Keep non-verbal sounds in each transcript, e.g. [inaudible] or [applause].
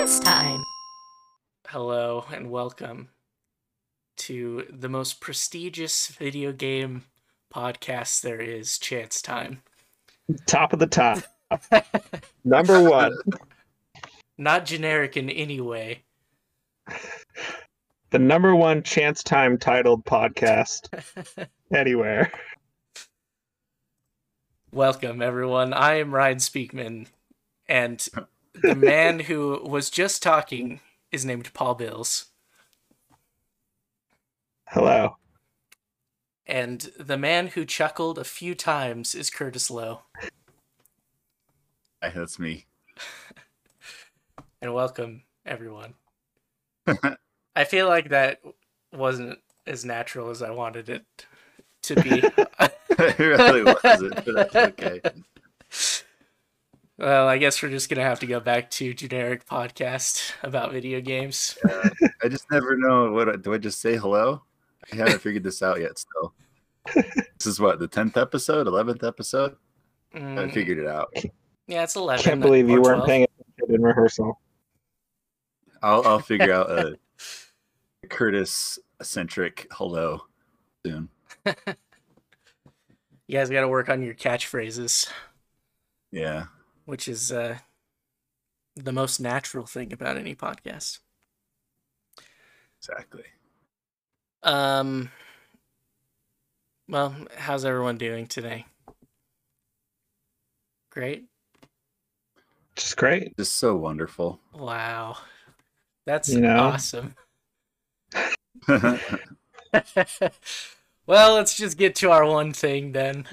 Chance time. Hello and welcome to the most prestigious video game podcast there is, Chance Time. Top of the top. Number one. [laughs] Not generic in any way. The number one chance time titled podcast [laughs] anywhere. Welcome, everyone. I am Ryan Speakman, and the man who was just talking is named Paul Bills. Hello. And the man who chuckled a few times is Curtis Lowe. Hi, that's me. And welcome, everyone. [laughs] I feel like that wasn't as natural as I wanted it to be. [laughs] it really wasn't, but that's okay. [laughs] well, I guess we're just gonna have to go back to generic podcast about video games. Uh, I just never know what do I just say hello? I haven't figured this out yet. Still, [laughs] this is what the tenth episode, eleventh episode. I Mm, figured it out. yeah, it's eleven. Can't believe or you weren't paying attention in rehearsal. I'll I'll figure out a [laughs] Curtis centric hello soon. [laughs] You guys got to work on your catchphrases, Yeah, which is uh, the most natural thing about any podcast. exactly. Um. Well, how's everyone doing today? Great. Just great. Just so wonderful. Wow. That's You know? awesome. [laughs] [laughs] [laughs] well, let's just get to our one thing then.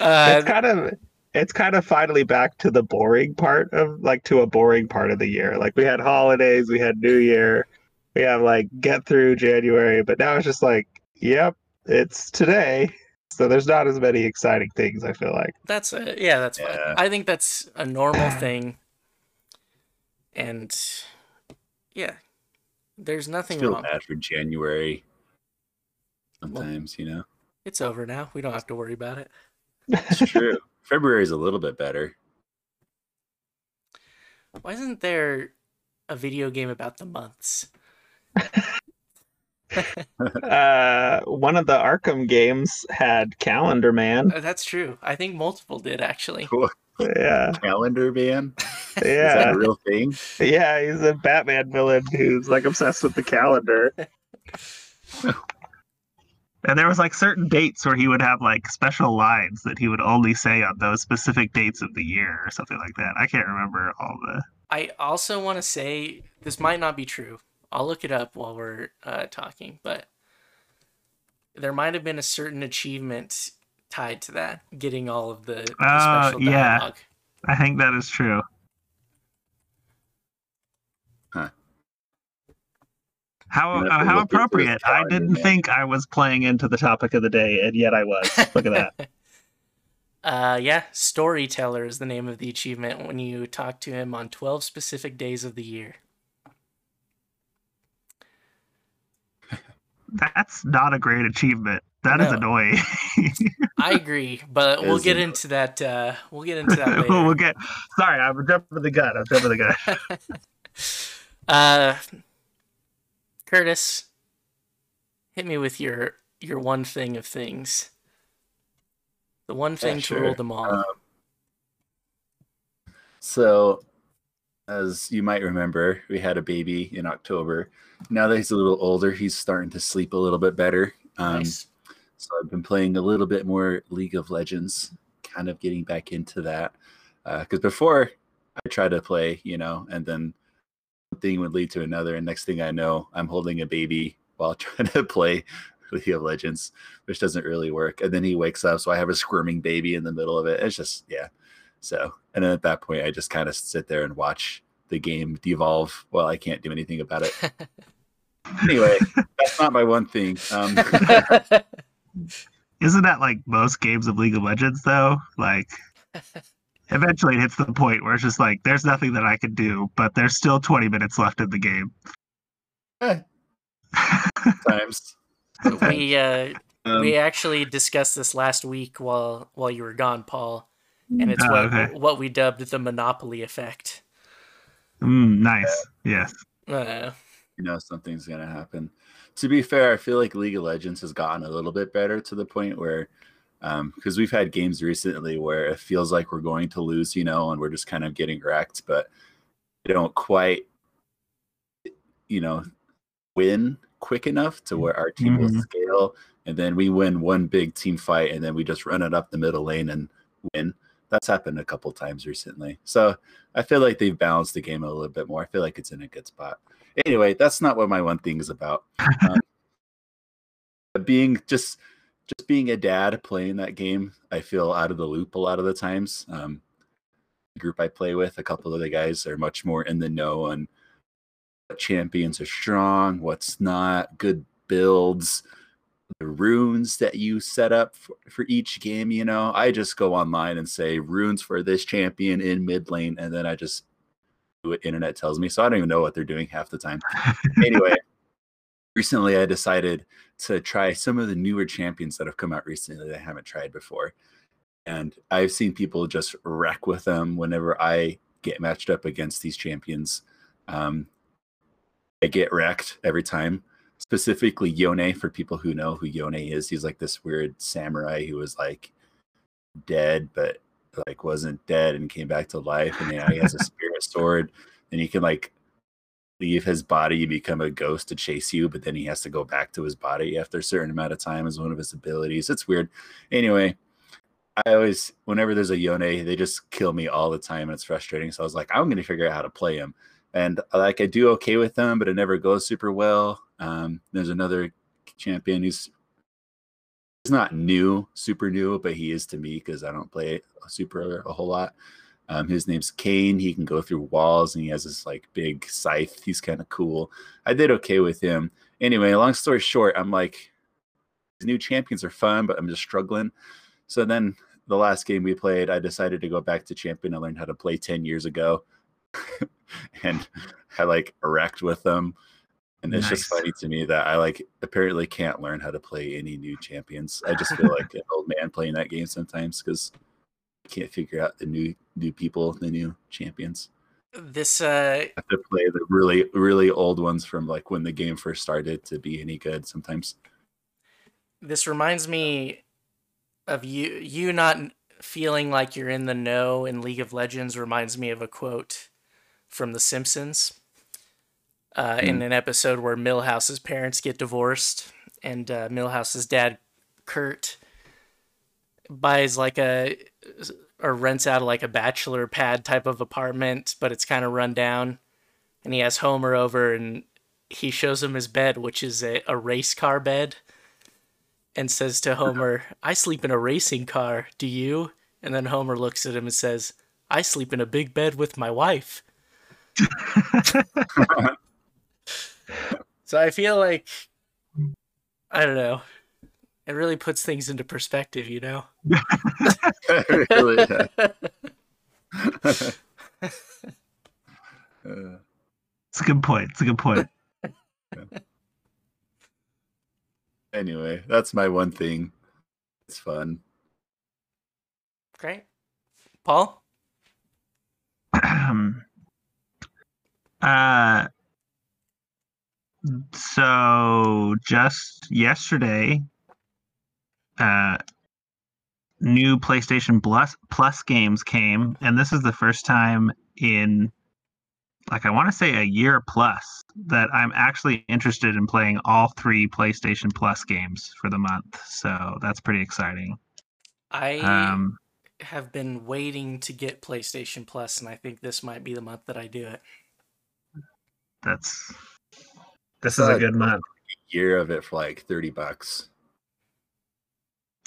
Uh, it's kind of it's kind of finally back to the boring part of like to a boring part of the year. Like we had holidays, we had New Year, we have like get through January, but now it's just like, yep, it's today. So there's not as many exciting things. I feel like. that's a, yeah, that's fine. Yeah. I think that's a normal thing. And yeah, there's nothing feel wrong. bad for January. Sometimes, you know, It's over now. We don't have to worry about it. It's true. February's a little bit better. Why isn't there a video game about the months? [laughs] Uh, one of the Arkham games had Calendar Man. Uh, That's true. I think multiple did actually. [laughs] Yeah, Calendar ban? [laughs] Is that a real thing? yeah. He's a Batman villain who's like obsessed with the calendar. And there was like certain dates where he would have like special lines that he would only say on those specific dates of the year or something like that. I can't remember all the. I also want to say this might not be true. I'll look it up while we're uh, talking, but there might have been a certain achievement tied to that, getting all of the, the Oh, special yeah. I think that is true. How uh, how look into his appropriate! I didn't think I was playing into the topic of the day, and yet I was. [laughs] Look at that. Uh, yeah, storyteller is the name of the achievement when you talk to him on 12 specific days of the year. [laughs] That's not a great achievement. That is No. annoying. [laughs] I agree, but we'll get into that. Uh, we'll get into that later. we'll get. Sorry, I'm jumping the gun. I'm jumping the gun. Uh, Curtis, hit me with your your one thing of things. The one thing to sure. rule them all. Um, So, as you might remember, we had a baby in October. Now that he's a little older, he's starting to sleep a little bit better. Um, nice. So I've been playing a little bit more League of Legends, kind of getting back into that. Because before I tried to play, you know, and then thing would lead to another, and next thing I know, I'm holding a baby while [laughs] trying to play League of Legends, which doesn't really work. And then he wakes up, so I have a squirming baby in the middle of it. It's just yeah. So and then at that point, I just kind of sit there and watch the game devolve while I can't do anything about it. [laughs] anyway, that's not my one thing. Um, [laughs] Isn't that like most games of League of Legends though? Like eventually it hits the point where it's just like there's nothing that I can do, but there's still 20 minutes left in the game. Eh. [laughs] times. [laughs] we uh, Um, we actually discussed this last week while while you were gone, Paul. and it's Oh, what okay. what we dubbed the monopoly effect. Mm, nice. Yes. Uh, you know something's gonna happen. To be fair, I feel like League of Legends has gotten a little bit better to the point where, because we've had games recently where it feels like we're going to lose, you know, and we're just kind of getting wrecked, but we don't quite, you know, win quick enough to where our team will Mhm. scale, and then we win one big team fight, and then we just run it up the middle lane and win. That's happened a couple times recently, so I feel like they've balanced the game a little bit more. I feel like it's in a good spot anyway that's not what my one thing is about um, [laughs] being just just being a dad playing that game i feel out of the loop a lot of the times. Um, the group i play with a couple of the guys are much more in the know on what champions are strong what's not good builds the runes that you set up for, for each game you know? I just go online and say runes for this champion in mid lane and then i just do what internet tells me so i don't even know what they're doing half the time. [laughs] Anyway recently i decided to try some of the newer champions that have come out recently that i haven't tried before. And i've seen people just wreck with them whenever i get matched up against these champions. Um, i get wrecked every time specifically yone for people who know who yone is. He's like this weird samurai who was like dead but like wasn't dead and came back to life. And now he has a [laughs] spirit sword and he can like leave his body you become a ghost to chase you but then he has to go back to his body after a certain amount of time is one of his abilities. It's weird. Anyway i always whenever there's a yone they just kill me all the time and it's frustrating. So i was like i'm going to figure out how to play him. And like i do okay with them but it never goes super well. Um, there's another champion who's he's not new, super new, but he is to me because I don't play super a whole lot. Um, his name's Kayn. He can go through walls and he has this like big scythe. He's kind of cool. I did okay with him. Anyway, long story short, I'm like, these new champions are fun, but I'm just struggling. So then the last game we played, I decided to go back to champion I learned how to play 10 years ago. [laughs] and I like wrecked with them. And it's just funny to me that I like apparently can't learn how to play any new champions. I just feel like an old man playing that game sometimes because can't figure out the new new people, the new champions. this uh, I have to play the really really old ones from like when the game first started to be any good. Sometimes this reminds me of you you not feeling like you're in the know in League of Legends reminds me of a quote from The Simpsons. Uh, in an episode where Milhouse's parents get divorced, and uh, Milhouse's dad, Kurt, buys like a or rents out like a bachelor pad type of apartment, but it's kind of run down. And he has Homer over, and he shows him his bed, which is a, a race car bed and says to Homer, I sleep in a racing car. Do you? And then Homer looks at him and says, I sleep in a big bed with my wife. [laughs] so I feel like, I don't know. It really puts things into perspective, you know? [laughs] really. Uh, [laughs] It's a good point. It's a good point. anyway, that's my one thing. It's fun. Great. Paul? Um, uh, so just yesterday, uh, new PlayStation Plus Plus games came, and this is the first time in like I want to say a year plus that I'm actually interested in playing all three PlayStation Plus games for the month. So that's pretty exciting. I Um, have been waiting to get PlayStation Plus, and I think this might be the month that I do it. that's this Uh, is a good month. Year of it for like thirty bucks.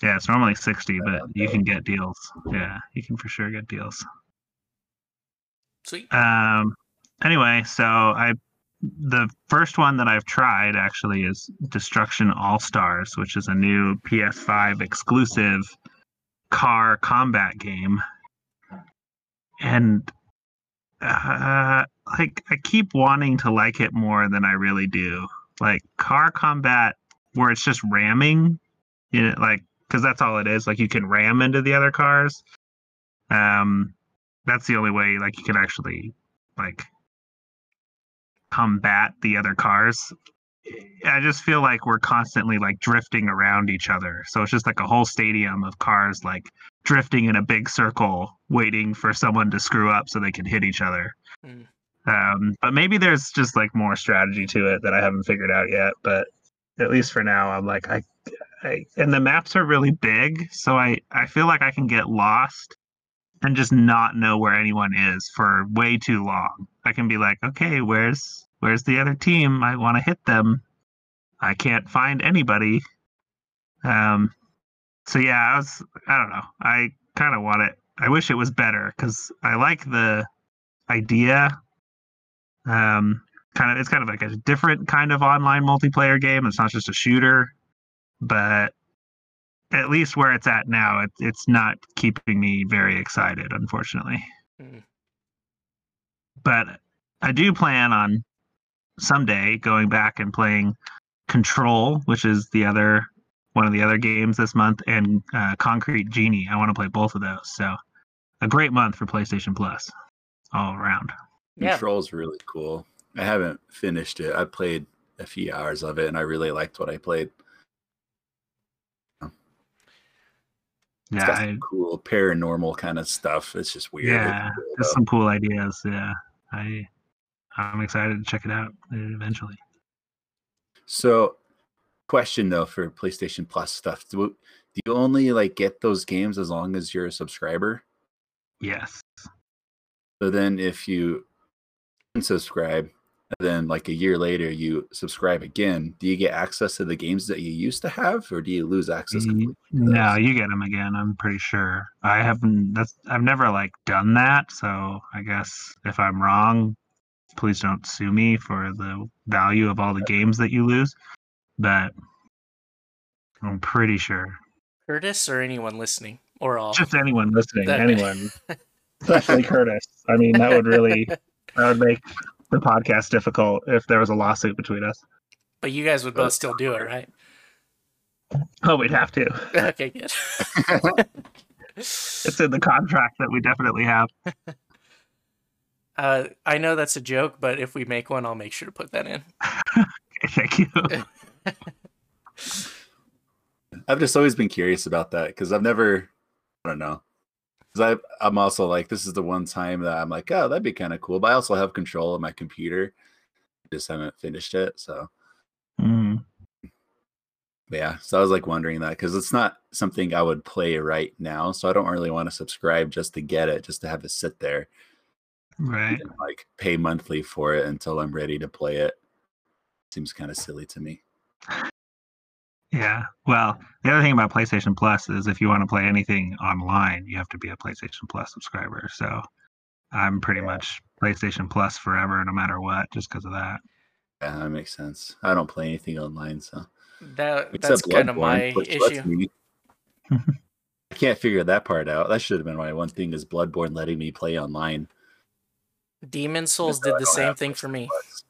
Yeah, it's normally 60, but you can get deals. Yeah, you can for sure get deals. Sweet. Um anyway, so I the first one that I've tried actually is Destruction All Stars, which is a new PS5 exclusive car combat game. And uh, like I keep wanting to like it more than I really do. Like car combat where it's just ramming, you know, like because that's all it is. Like you can ram into the other cars. Um, that's the only way like you can actually like combat the other cars. I just feel like we're constantly like drifting around each other. So it's just like a whole stadium of cars like drifting in a big circle, waiting for someone to screw up so they can hit each other. Mm. Um, but maybe there's just like more strategy to it that I haven't figured out yet. But at least for now, I'm like I, I and the maps are really big, so I I feel like I can get lost and just not know where anyone is for way too long. I can be like, okay, where's where's the other team? I want to hit them. I can't find anybody. Um, so yeah, I was I don't know. I kind of want it. I wish it was better because I like the idea. Um, kind of it's kind of like a different kind of online multiplayer game. It's not just a shooter, but at least where it's at now, it, it's not keeping me very excited, unfortunately. Mm. But I do plan on someday going back and playing Control, which is the other one of the other games this month, and uh, Concrete Genie. I want to play both of those. So a great month for PlayStation Plus all around. Yeah. Control's really cool. I haven't finished it. I played a few hours of it and I really liked what I played. It's Yeah, I, cool paranormal kind of stuff. It's just weird. yeah, It's cool, there's though. some cool ideas. Yeah, I I'm excited to check it out uh, eventually. So, question though for PlayStation Plus stuff, do, do you only like get those games as long as you're a subscriber? Yes. So then, if you unsubscribe, and then like a year later you subscribe again, do you get access to the games that you used to have, or do you lose access? Completely to No, you get them again. I'm pretty sure. I haven't. That's I've never like done that. So I guess if I'm wrong, please don't sue me for the value of all the games that you lose. But I'm pretty sure. Curtis or anyone listening or all. Just anyone listening, Okay. anyone, [laughs] especially Curtis. I mean, that would really that would make the podcast difficult if there was a lawsuit between us. But you guys would both still do it, right? Oh, we'd have to. [laughs] okay, good. [laughs] It's in the contract that we definitely have. [laughs] Uh, I know that's a joke, but if we make one, I'll make sure to put that in. Okay, thank you. I've just always been curious about that because I've never, I don't know. Because I'm also like, this is the one time that I'm like, oh, that'd be kind of cool. But I also have control of my computer. Just haven't finished it. So, Mm, yeah. So I was like wondering that because it's not something I would play right now. So I don't really want to subscribe just to get it, just to have it sit there right. and like pay monthly for it until I'm ready to play it. Seems kind of silly to me. Yeah. Well, the other thing about PlayStation Plus is if you want to play anything online, you have to be a PlayStation Plus subscriber. So I'm pretty Yeah. much PlayStation Plus forever, no matter what, just because of that. Yeah, that makes sense. I don't play anything online, so That that's kind of my issue. [laughs] I can't figure that part out. That should have been my one thing is Bloodborne letting me play online. Demon's Souls did the same thing for me. Plus.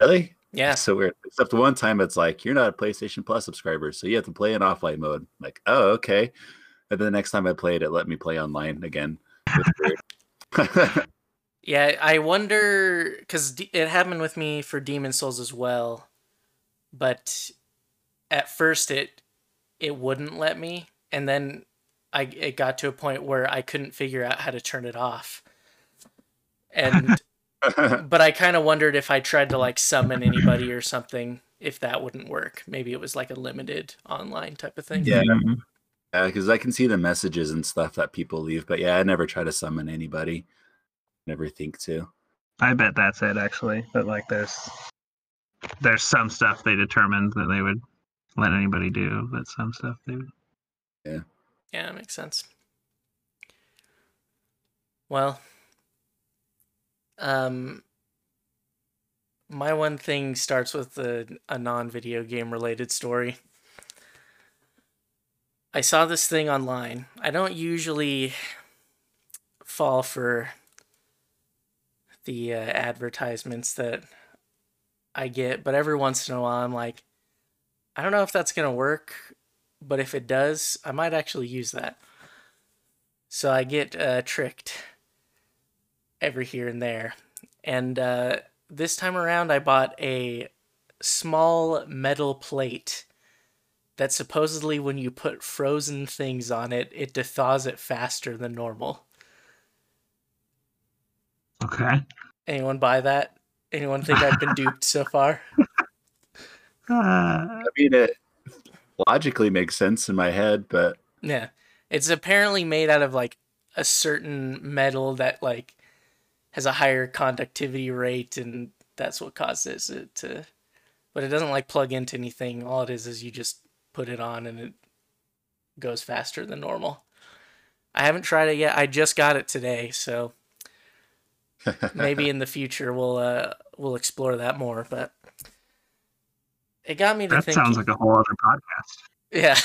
Really? Yeah, So weird. Except one time it's like you're not a PlayStation Plus subscriber, so you have to play in offline mode. like, oh, okay. And then the next time I played, it let me play online again. [laughs] Yeah. I wonder because it happened with me for Demon's Souls as well, but at first it it wouldn't let me, and then I it got to a point where I couldn't figure out how to turn it off, and [laughs] but I kind of wondered if I tried to like summon anybody or something, if that wouldn't work. Maybe it was like a limited online type of thing. Yeah. Mhm. Yeah, because I can see the messages and stuff that people leave, but yeah, I never try to summon anybody. Never think to. I bet that's it, actually. But like, there's there's some stuff they determined that they would let anybody do, but some stuff they would. Yeah, that makes sense. Well, um, my one thing starts with a, a non video game related story. I saw this thing online. I don't usually fall for the uh, advertisements that I get, but every once in a while I'm like, I don't know if that's going to work, but if it does, I might actually use that. So I get uh, tricked every here and there. And uh, this time around, I bought a small metal plate that supposedly, when you put frozen things on it, it dethaws it faster than normal. Okay. Anyone buy that? Anyone think I've been duped so far? Uh, [laughs] I mean, it logically makes sense in my head, but Yeah. It's apparently made out of like a certain metal that like has a higher conductivity rate and that's what causes it to but it doesn't like plug into anything. All it is is you just put it on and it goes faster than normal. I haven't tried it yet. I just got it today, so [laughs] maybe in the future we'll uh we'll explore that more, but it got me to that think sounds like a whole other podcast. yeah.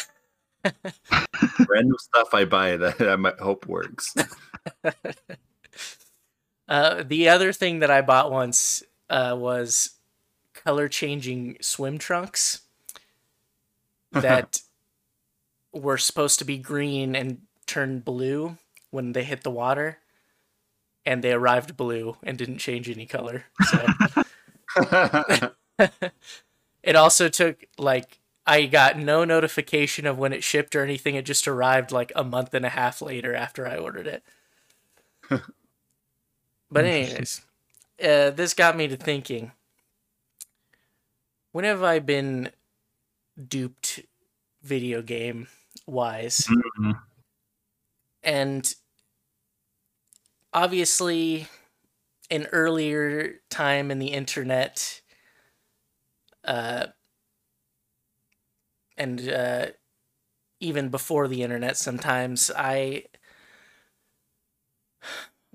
[laughs] random stuff I buy that I might hope works. [laughs] Uh, the other thing that I bought once uh, was color changing swim trunks [laughs] that were supposed to be green and turn blue when they hit the water, and they arrived blue and didn't change any color. So [laughs] [laughs] it also took like I got no notification of when it shipped or anything. It just arrived like a month and a half later after I ordered it. But anyways, uh, this got me to thinking. When have I been duped video game wise? Mhm. And obviously, an earlier time in the internet, uh, and uh, even before the internet, sometimes I.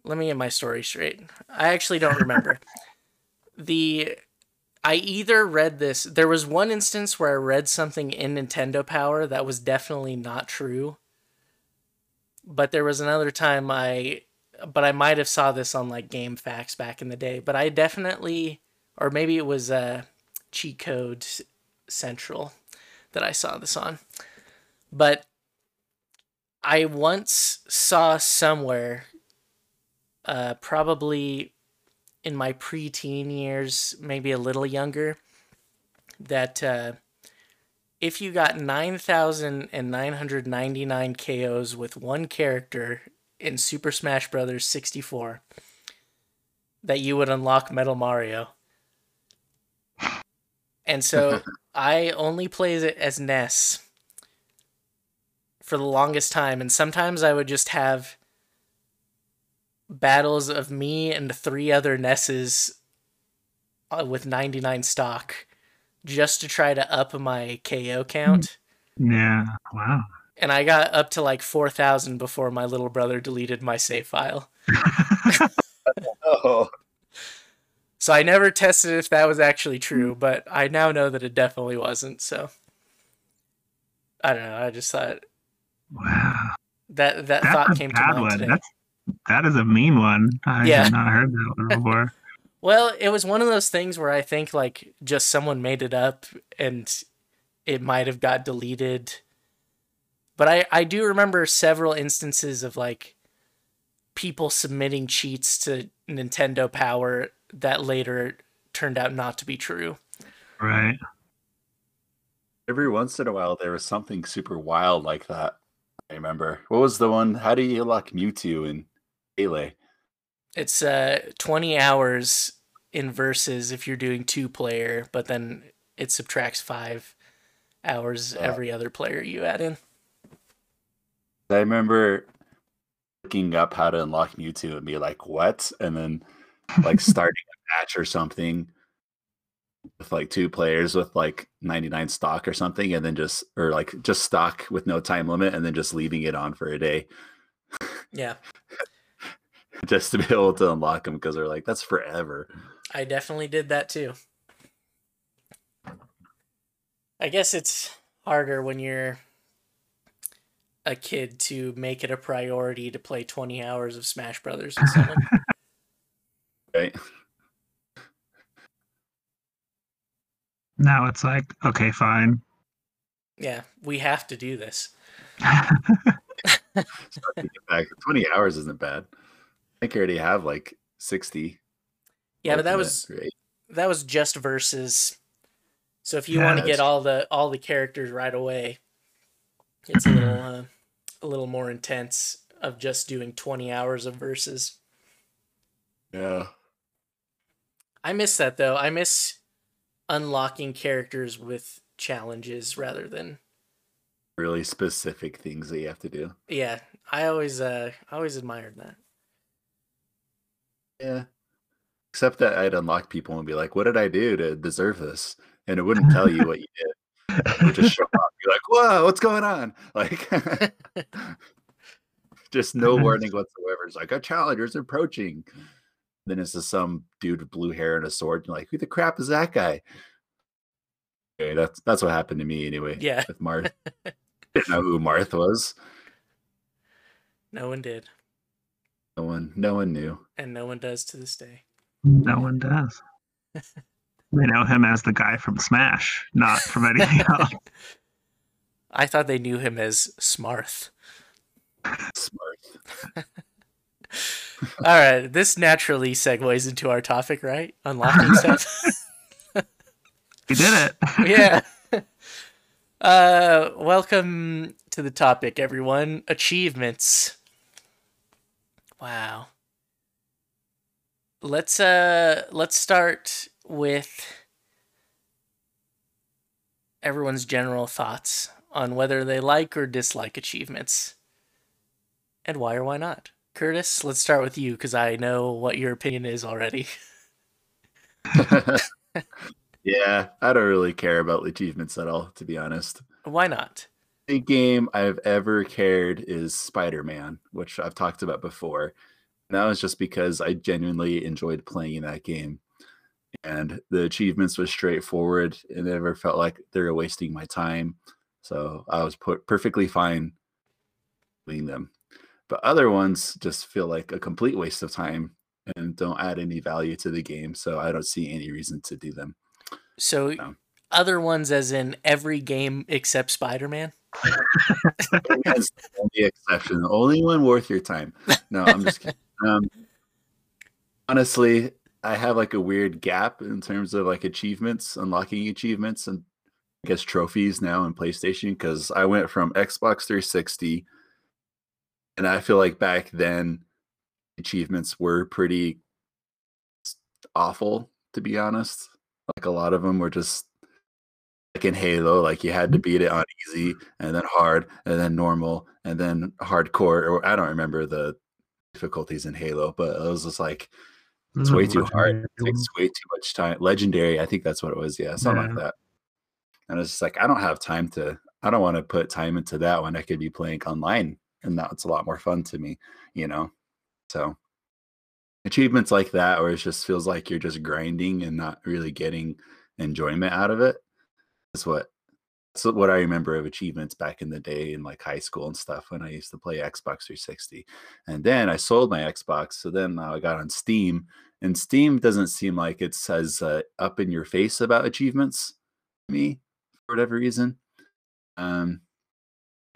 Let me get my story straight. I actually don't remember. [laughs] the I either read this. There was one instance where I read something in Nintendo Power that was definitely not true. But there was another time I but I might have saw this on like GameFAQs back in the day, but I definitely or maybe it was uh cheat code central that I saw this on. But I once saw somewhere uh probably in my preteen years, maybe a little younger, that uh, if you got 9,999 KOs with one character in Super Smash Bros. 64, that you would unlock Metal Mario. And so [laughs] I only played it as Ness for the longest time, and sometimes I would just have battles of me and three other Nesses uh, with 99 stock just to try to up my KO count. Yeah. Wow. And I got up to like 4,000 before my little brother deleted my save file. [laughs] oh, So I never tested if that was actually true, but I now know that it definitely wasn't. So I don't know. I just thought wow. that that That's thought came to mind today. That's that is a mean one. I Yeah. have not heard that one before. [laughs] Well, it was one of those things where I think like just someone made it up and it might have got deleted. But I I do remember several instances of like people submitting cheats to Nintendo Power that later turned out not to be true. right. every once in a while there was something super wild like that. I remember. What was the one? How do you lock Mewtwo in Melee? It's uh 20 hours in versus if you're doing two player, but then it subtracts 5 hours Uh. every other player you add in. I remember looking up how to unlock Mewtwo and be like, "What?" and then like [laughs] starting a match or something with like two players with like 99 stock or something and then just or like just stock with no time limit and then just leaving it on for a day Yeah. [laughs] [laughs] just to be able to unlock them because they're like that's forever I definitely did that too. I guess it's harder when you're a kid to make it a priority to play 20 hours of Smash Brothers with someone. [laughs] right Now it's like, okay, fine. yeah, we have to do this. So I think back, 20 hours isn't bad. I think I already have like 60. Yeah, but that was that was just versus. So if you Yeah, want to get all the all the characters right away, it's a little uh, a little more intense of just doing 20 hours of verses. Yeah. I miss that though. I miss unlocking characters with challenges rather than Really specific things that you have to do. yeah. I always uh I always admired that. Yeah. Except that I'd unlock people and be like, what did I do to deserve this? And it wouldn't tell you what you did. It would just show up. You're like, whoa, what's going on? [laughs] Like, just no [laughs] warning whatsoever. It's like, a challenger's approaching. Then it's just some dude with blue hair and a sword. You're like, who the crap is that guy? Okay, that's that's what happened to me anyway. Yeah. With Marth. [laughs] Didn't know who Marth was. No one did, No one no one knew. and no one does to this day. No one does. [laughs] They know him as the guy from Smash, not from anything [laughs] else. I thought they knew him as Smarth. Smart. [laughs] All right, this naturally segues into our topic, right? Unlocking stuff. He did it. yeah. Uh, welcome to the topic, everyone. Achievements. Wow. Let's uh let's start with everyone's general thoughts on whether they like or dislike achievements. And why or why not. Curtis, let's start with you because I know what your opinion is already. [laughs] [laughs] yeah, I don't really care about achievements at all, to be honest. Why not? The game I've ever cared is Spider Man, which I've talked about before. And that was just because I genuinely enjoyed playing that game. And the achievements was straightforward and never felt like they were wasting my time. So I was put perfectly fine doing them. But other ones just feel like a complete waste of time and don't add any value to the game. So I don't see any reason to do them. So, No. other ones, as in every game except Spider Man. That's the exception. The only one worth your time. No, I'm just kidding. [laughs] Um, honestly, I have like a weird gap in terms of like achievements, unlocking achievements, and I guess trophies now in PlayStation because I went from Xbox 360, and I feel like back then achievements were pretty awful, to be honest. Like a lot of them were just like in Halo, like you had to mm-hmm. beat it on easy and then hard and then normal and then hardcore. Or I don't remember the difficulties in Halo, but it was just like it's mm-hmm. way too hard. It takes way too much time. Legendary, I think that's what it was. Yeah, something like that. And it's just like I don't have time to. I don't want to put time into that when I could be playing online, and that's a lot more fun to me. You know, so achievements like that, where it just feels like you're just grinding and not really getting enjoyment out of it, is what that's what I remember of achievements back in the day in like high school and stuff when I used to play Xbox 360. And then I sold my Xbox, so then I got on Steam, and Steam doesn't seem like it says uh, up in your face about achievements to me for whatever reason. Um,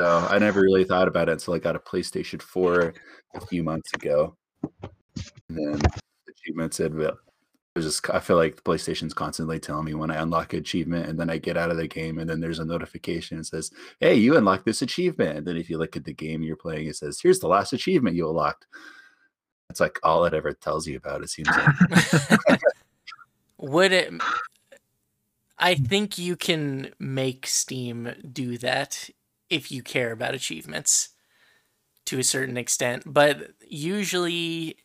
so I never really thought about it until I got a PlayStation 4 a few months ago. And then achievements was just I feel like the PlayStation's constantly telling me when I unlock an achievement and then I get out of the game and then there's a notification that says, Hey, you unlocked this achievement. And then if you look at the game you're playing, it says, Here's the last achievement you unlocked. It's like all it ever tells you about, it seems like. [laughs] Would it? I think you can make Steam do that if you care about achievements to a certain extent, but usually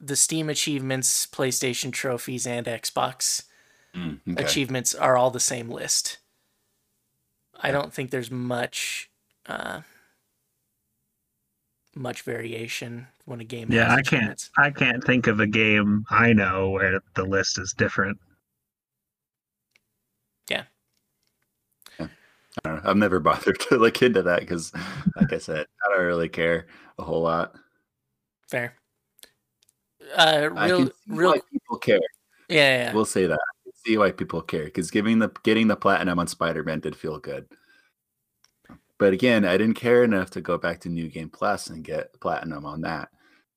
the Steam achievements, PlayStation trophies, and Xbox Mm, okay. achievements are all the same list. I don't think there's much uh, much variation when a game Yeah, has I can't. I can't think of a game I know where the list is different. I don't know. I've never [laughs] bothered to look into that because, like I said, I don't really care a whole lot. Fair. Uh, I real, can see real, why people care. yeah, yeah, yeah. We'll say that. I can see why people care because giving the getting the platinum on Spider Man did feel good. but again, I didn't care enough to go back to New Game Plus and get platinum on that.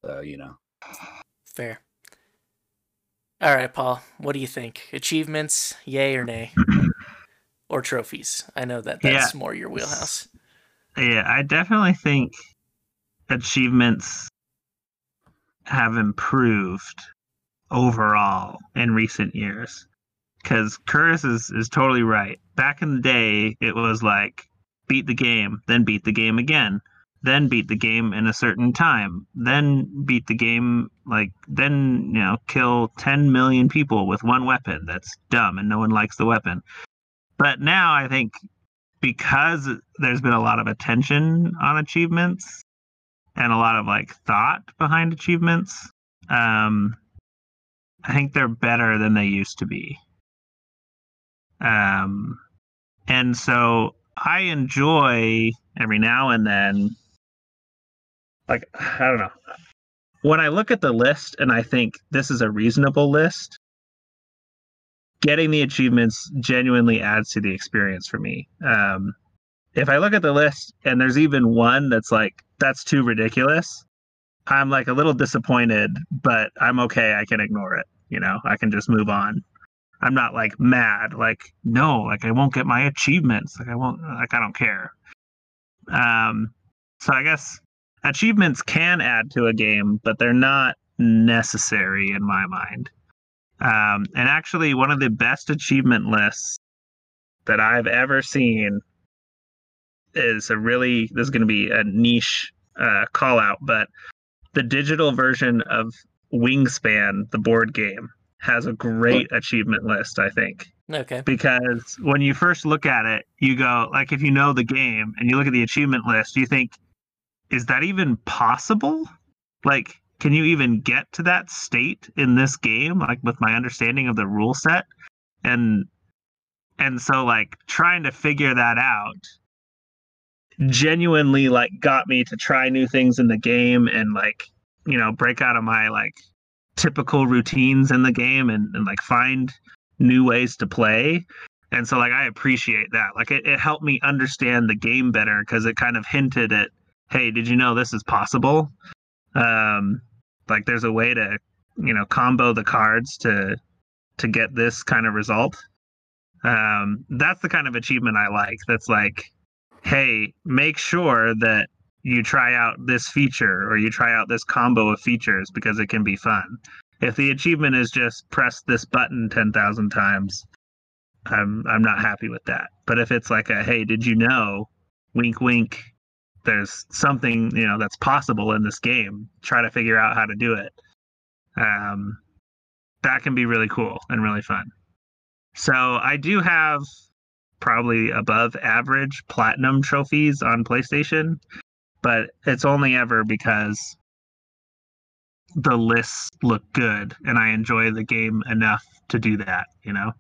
So you know, Fair. All right, Paul. What do you think? Achievements, yay or nay, [clears throat] or trophies? I know that that's more your wheelhouse. Yeah, I definitely think achievements have improved overall in recent years. Because Curtis is, is totally right. Back in the day, it was like beat the game, then beat the game again, then beat the game in a certain time, then beat the game like then you know kill 10 million people with one weapon. That's dumb and no one likes the weapon. But now I think because there's been a lot of attention on achievements and a lot of like thought behind achievements, um, I think they're better than they used to be. Um, and so I enjoy every now and then, like, I don't know. When I look at the list and I think this is a reasonable list, getting the achievements genuinely adds to the experience for me. Um, if I look at the list and there's even one that's like, that's too ridiculous, I'm like a little disappointed, but I'm okay. I can ignore it. You know, I can just move on. I'm not like mad, like, no, like I won't get my achievements. Like I won't like I don't care. Um so I guess achievements can add to a game, but they're not necessary in my mind. Um and actually one of the best achievement lists that I've ever seen is a really this is gonna be a niche uh call out, but the digital version of Wingspan, the board game, has a great achievement list, I think. Okay. Because when you first look at it, you go, like, if you know the game and you look at the achievement list, you think, is that even possible? Like, can you even get to that state in this game? Like, with my understanding of the rule set? And, and so, like, trying to figure that out genuinely, like, got me to try new things in the game and, like, you know, break out of my, like, typical routines in the game and, and like find new ways to play. And so like i appreciate that. Like it, it helped me understand the game better because it kind of hinted at hey did you know this is possible? Um like there's a way to you know combo the cards to to get this kind of result. Um that's the kind of achievement i like. That's like hey make sure that you try out this feature or you try out this combo of features because it can be fun. If the achievement is just press this button 10,000 times, I'm I'm not happy with that. But if it's like a hey, did you know wink wink there's something, you know, that's possible in this game, try to figure out how to do it. Um that can be really cool and really fun. So I do have probably above average platinum trophies on PlayStation but it's only ever because the lists look good and I enjoy the game enough to do that, you know?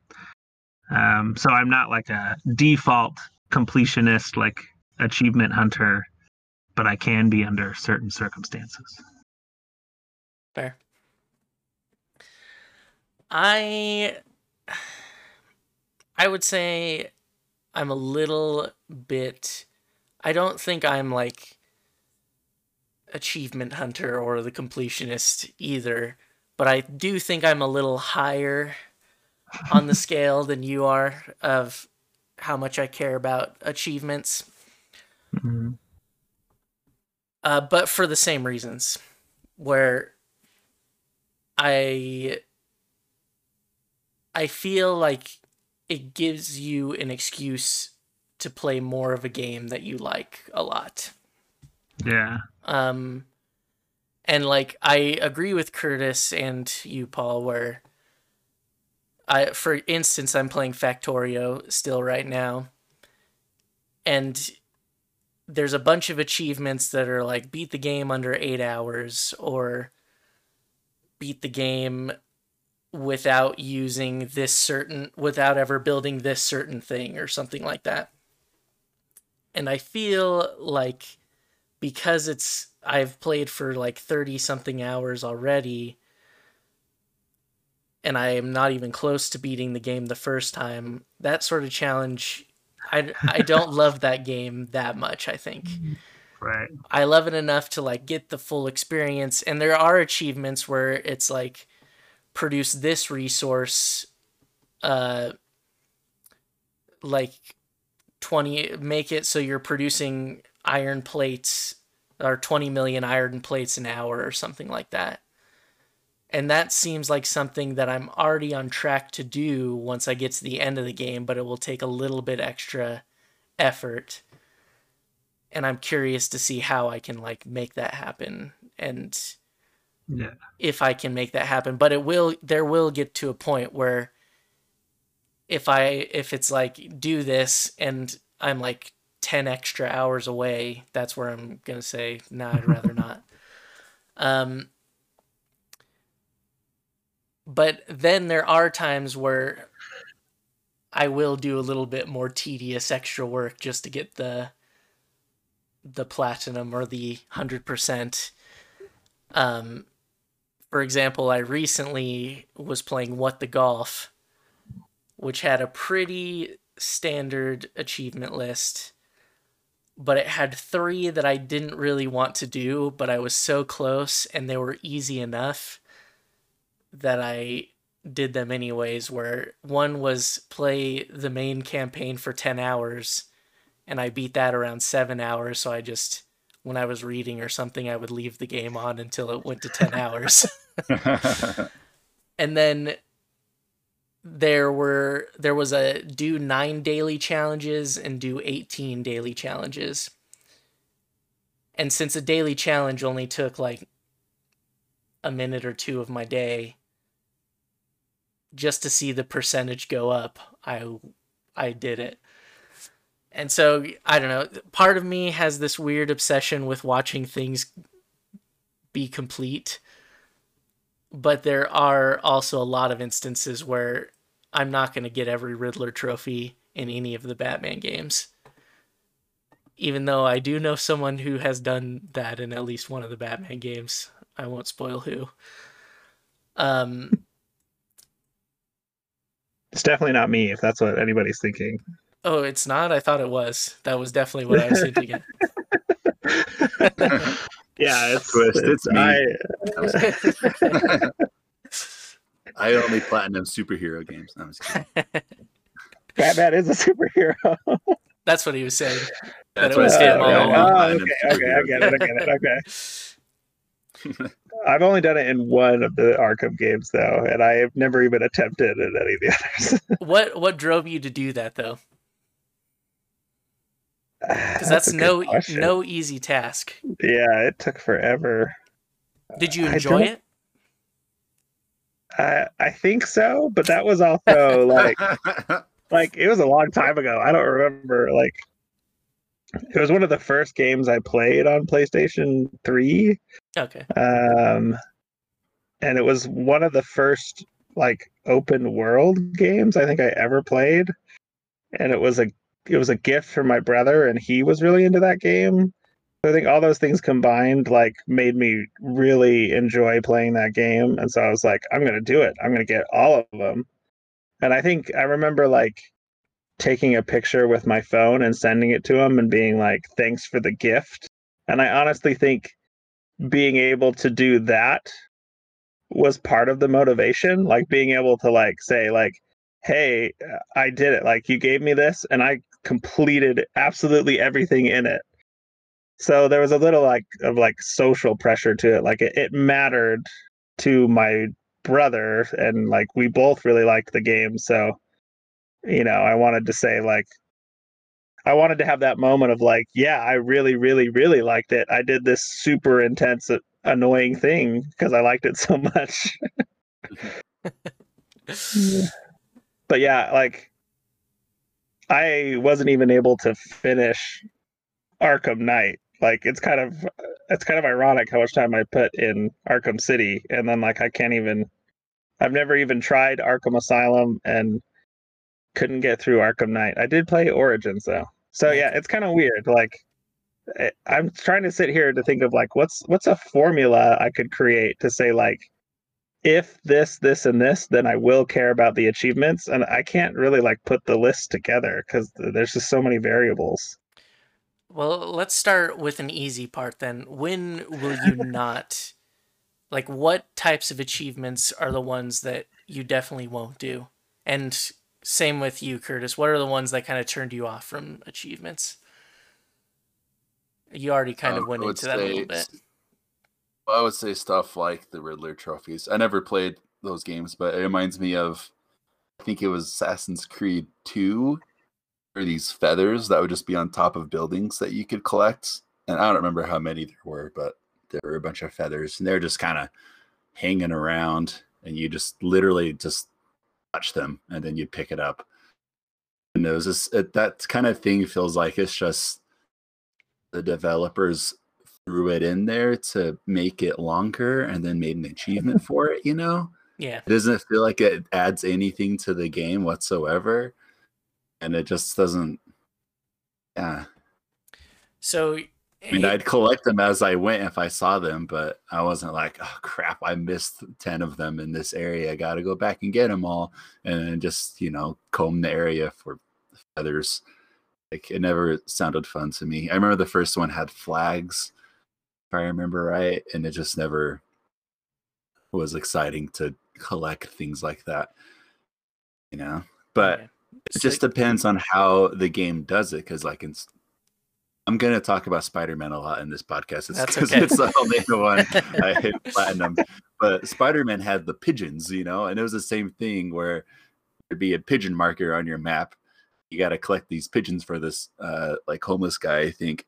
Um, so I'm not like a default completionist, like achievement hunter, but I can be under certain circumstances. Fair. I [sighs] I would say I'm a little bit I don't think I'm like achievement hunter or the completionist either, but I do think I'm a little higher on the [laughs] scale than you are of how much I care about achievements. Mm-hmm. Uh, but for the same reasons, where I I feel like it gives you an excuse to play more of a game that you like a lot. Yeah. Um, and like I agree with Curtis and you, Paul, where I, for instance, I'm playing Factorio still right now, and there's a bunch of achievements that are like beat the game under eight hours or beat the game without using this certain without ever building this certain thing or something like that and i feel like because it's I've played for like 30 something hours already and I am not even close to beating the game the first time, that sort of challenge I I [laughs] don't love that game that much. I think Right. I love it enough to like get the full experience, and there are achievements where it's like produce this resource, uh, like twenty make it so you're producing iron plates or twenty million iron plates an hour or something like that. And that seems like something that I'm already on track to do once I get to the end of the game, but it will take a little bit extra effort. And I'm curious to see how I can like make that happen and Yeah. if I can make that happen. But it will there will get to a point where if I if it's like do this and I'm like 10 extra hours away, that's where I'm going to say nah, I'd rather [laughs] not. Um but then there are times where I will do a little bit more tedious extra work just to get the the platinum or the 100%. Um for example, I recently was playing What the Golf, which had a pretty standard achievement list, but it had three that I didn't really want to do, but I was so close and they were easy enough that I did them anyways. Where one was play the main campaign for 10 hours, and I beat that around seven hours, so I just when I was reading or something, I would leave the game on until it went to 10 hours. [laughs] [laughs] and then there were there was a do 9 daily challenges and do 18 daily challenges. And since a daily challenge only took like a minute or two of my day just to see the percentage go up, I I did it. And so I don't know, part of me has this weird obsession with watching things be complete. But there are also a lot of instances where I'm not going to get every Riddler trophy in any of the Batman games. Even though I do know someone who has done that in at least one of the Batman games. I won't spoil who. Um It's definitely not me if that's what anybody's thinking. Oh, it's not. I thought it was. That was definitely what I was thinking. of. [laughs] Yeah, it's, Twist, it's me. I, [laughs] I only platinum superhero games. No, I'm just kidding. [laughs] Batman is a superhero. That's what he was saying. That's it what was I said. him I all only along. Oh, platinum okay, okay, I superhero get it, I get it, okay. I've only done it in one of the Arkham games though, and I have never even attempted it in any of the others. What what drove you to do that though? Because That's that's, no question. no easy task. Yeah, it took forever. Did you enjoy don't- it? I I think so, but that was also like [laughs] like it was a long time ago. I don't remember like it was one of the first games I played on PlayStation 3. Okay. Um and it was one of the first like open world games I think I ever played. And it was a it was a gift from my brother and he was really into that game. So I think all those things combined like made me really enjoy playing that game. And so I was like, I'm gonna do it. I'm gonna get all of them. And I think I remember like taking a picture with my phone and sending it to him and being like, thanks for the gift. And I honestly think being able to do that was part of the motivation. Like being able to like say, like, hey, I did it. Like you gave me this and I completed absolutely everything in it. So there was a little like of like social pressure to it. Like it, it mattered to my brother and like we both really liked the game. So, you know, I wanted to say like I wanted to have that moment of like, yeah, I really, really, really liked it. I did this super intense, uh, annoying thing because I liked it so [laughs] much. [laughs] but yeah, like I wasn't even able to finish Arkham Knight. Like it's kind of it's kind of ironic how much time I put in Arkham City and then like I can't even I've never even tried Arkham Asylum and couldn't get through Arkham Knight. I did play Origins though. So yeah, it's kind of weird. Like I- I'm trying to sit here to think of like what's what's a formula I could create to say like if this, this, and this, then I will care about the achievements. And I can't really like put the list together because there's just so many variables. Well, let's start with an easy part then. When will you [laughs] not? Like, what types of achievements are the ones that you definitely won't do? And same with you, Curtis. What are the ones that kind of turned you off from achievements? You already kind of Um, went I would into that a little bit. I would say stuff like the Riddler trophies. I never played those games, but it reminds me of I think it was Assassin's Creed 2 or these feathers that would just be on top of buildings that you could collect. And I don't remember how many there were, but there were a bunch of feathers and they're just kind of hanging around and you just literally just touch them and then you pick it up. And it was just it, that kind of thing feels like it's just the developers threw it in there to make it longer and then made an achievement [laughs] for it, you know? Yeah. It doesn't feel like it adds anything to the game whatsoever. And it just doesn't yeah. So, I mean, I'd collect them as I went if I saw them, but I wasn't like, oh crap, I missed 10 of them in this area. I got to go back and get them all and just, you know, comb the area for feathers. Like, it never sounded fun to me. I remember the first one had flags, if I remember right, and it just never was exciting to collect things like that, you know? But yeah. it just depends on how the game does it because like in, i'm going to talk about spider-man a lot in this podcast it's because okay. it's the only [laughs] one i hit platinum but spider-man had the pigeons you know and it was the same thing where there'd be a pigeon marker on your map you got to collect these pigeons for this uh like homeless guy i think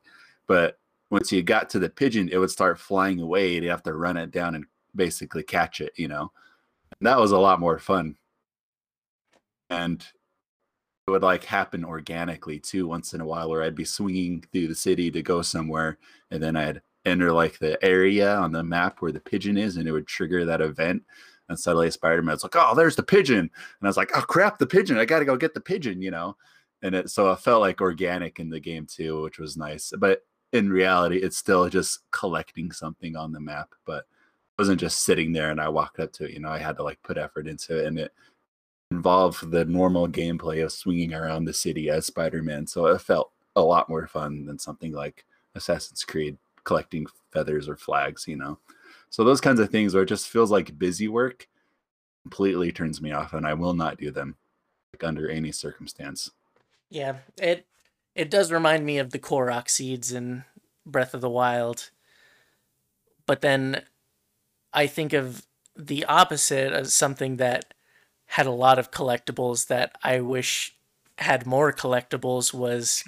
but once you got to the pigeon it would start flying away and you have to run it down and basically catch it you know and that was a lot more fun and it would like happen organically too once in a while where I'd be swinging through the city to go somewhere and then I'd enter like the area on the map where the pigeon is and it would trigger that event and suddenly Spider-Man's like, oh, there's the pigeon. And I was like, oh crap, the pigeon. I gotta go get the pigeon, you know? And it so it felt like organic in the game too, which was nice. But in reality, it's still just collecting something on the map, but it wasn't just sitting there and I walked up to it, you know, I had to like put effort into it and it involved the normal gameplay of swinging around the city as Spider-Man. So it felt a lot more fun than something like Assassin's Creed collecting feathers or flags, you know. So those kinds of things where it just feels like busy work completely turns me off and I will not do them like under any circumstance. Yeah, it it does remind me of the Korok seeds in Breath of the Wild. But then I think of the opposite as something that had a lot of collectibles that I wish had more collectibles was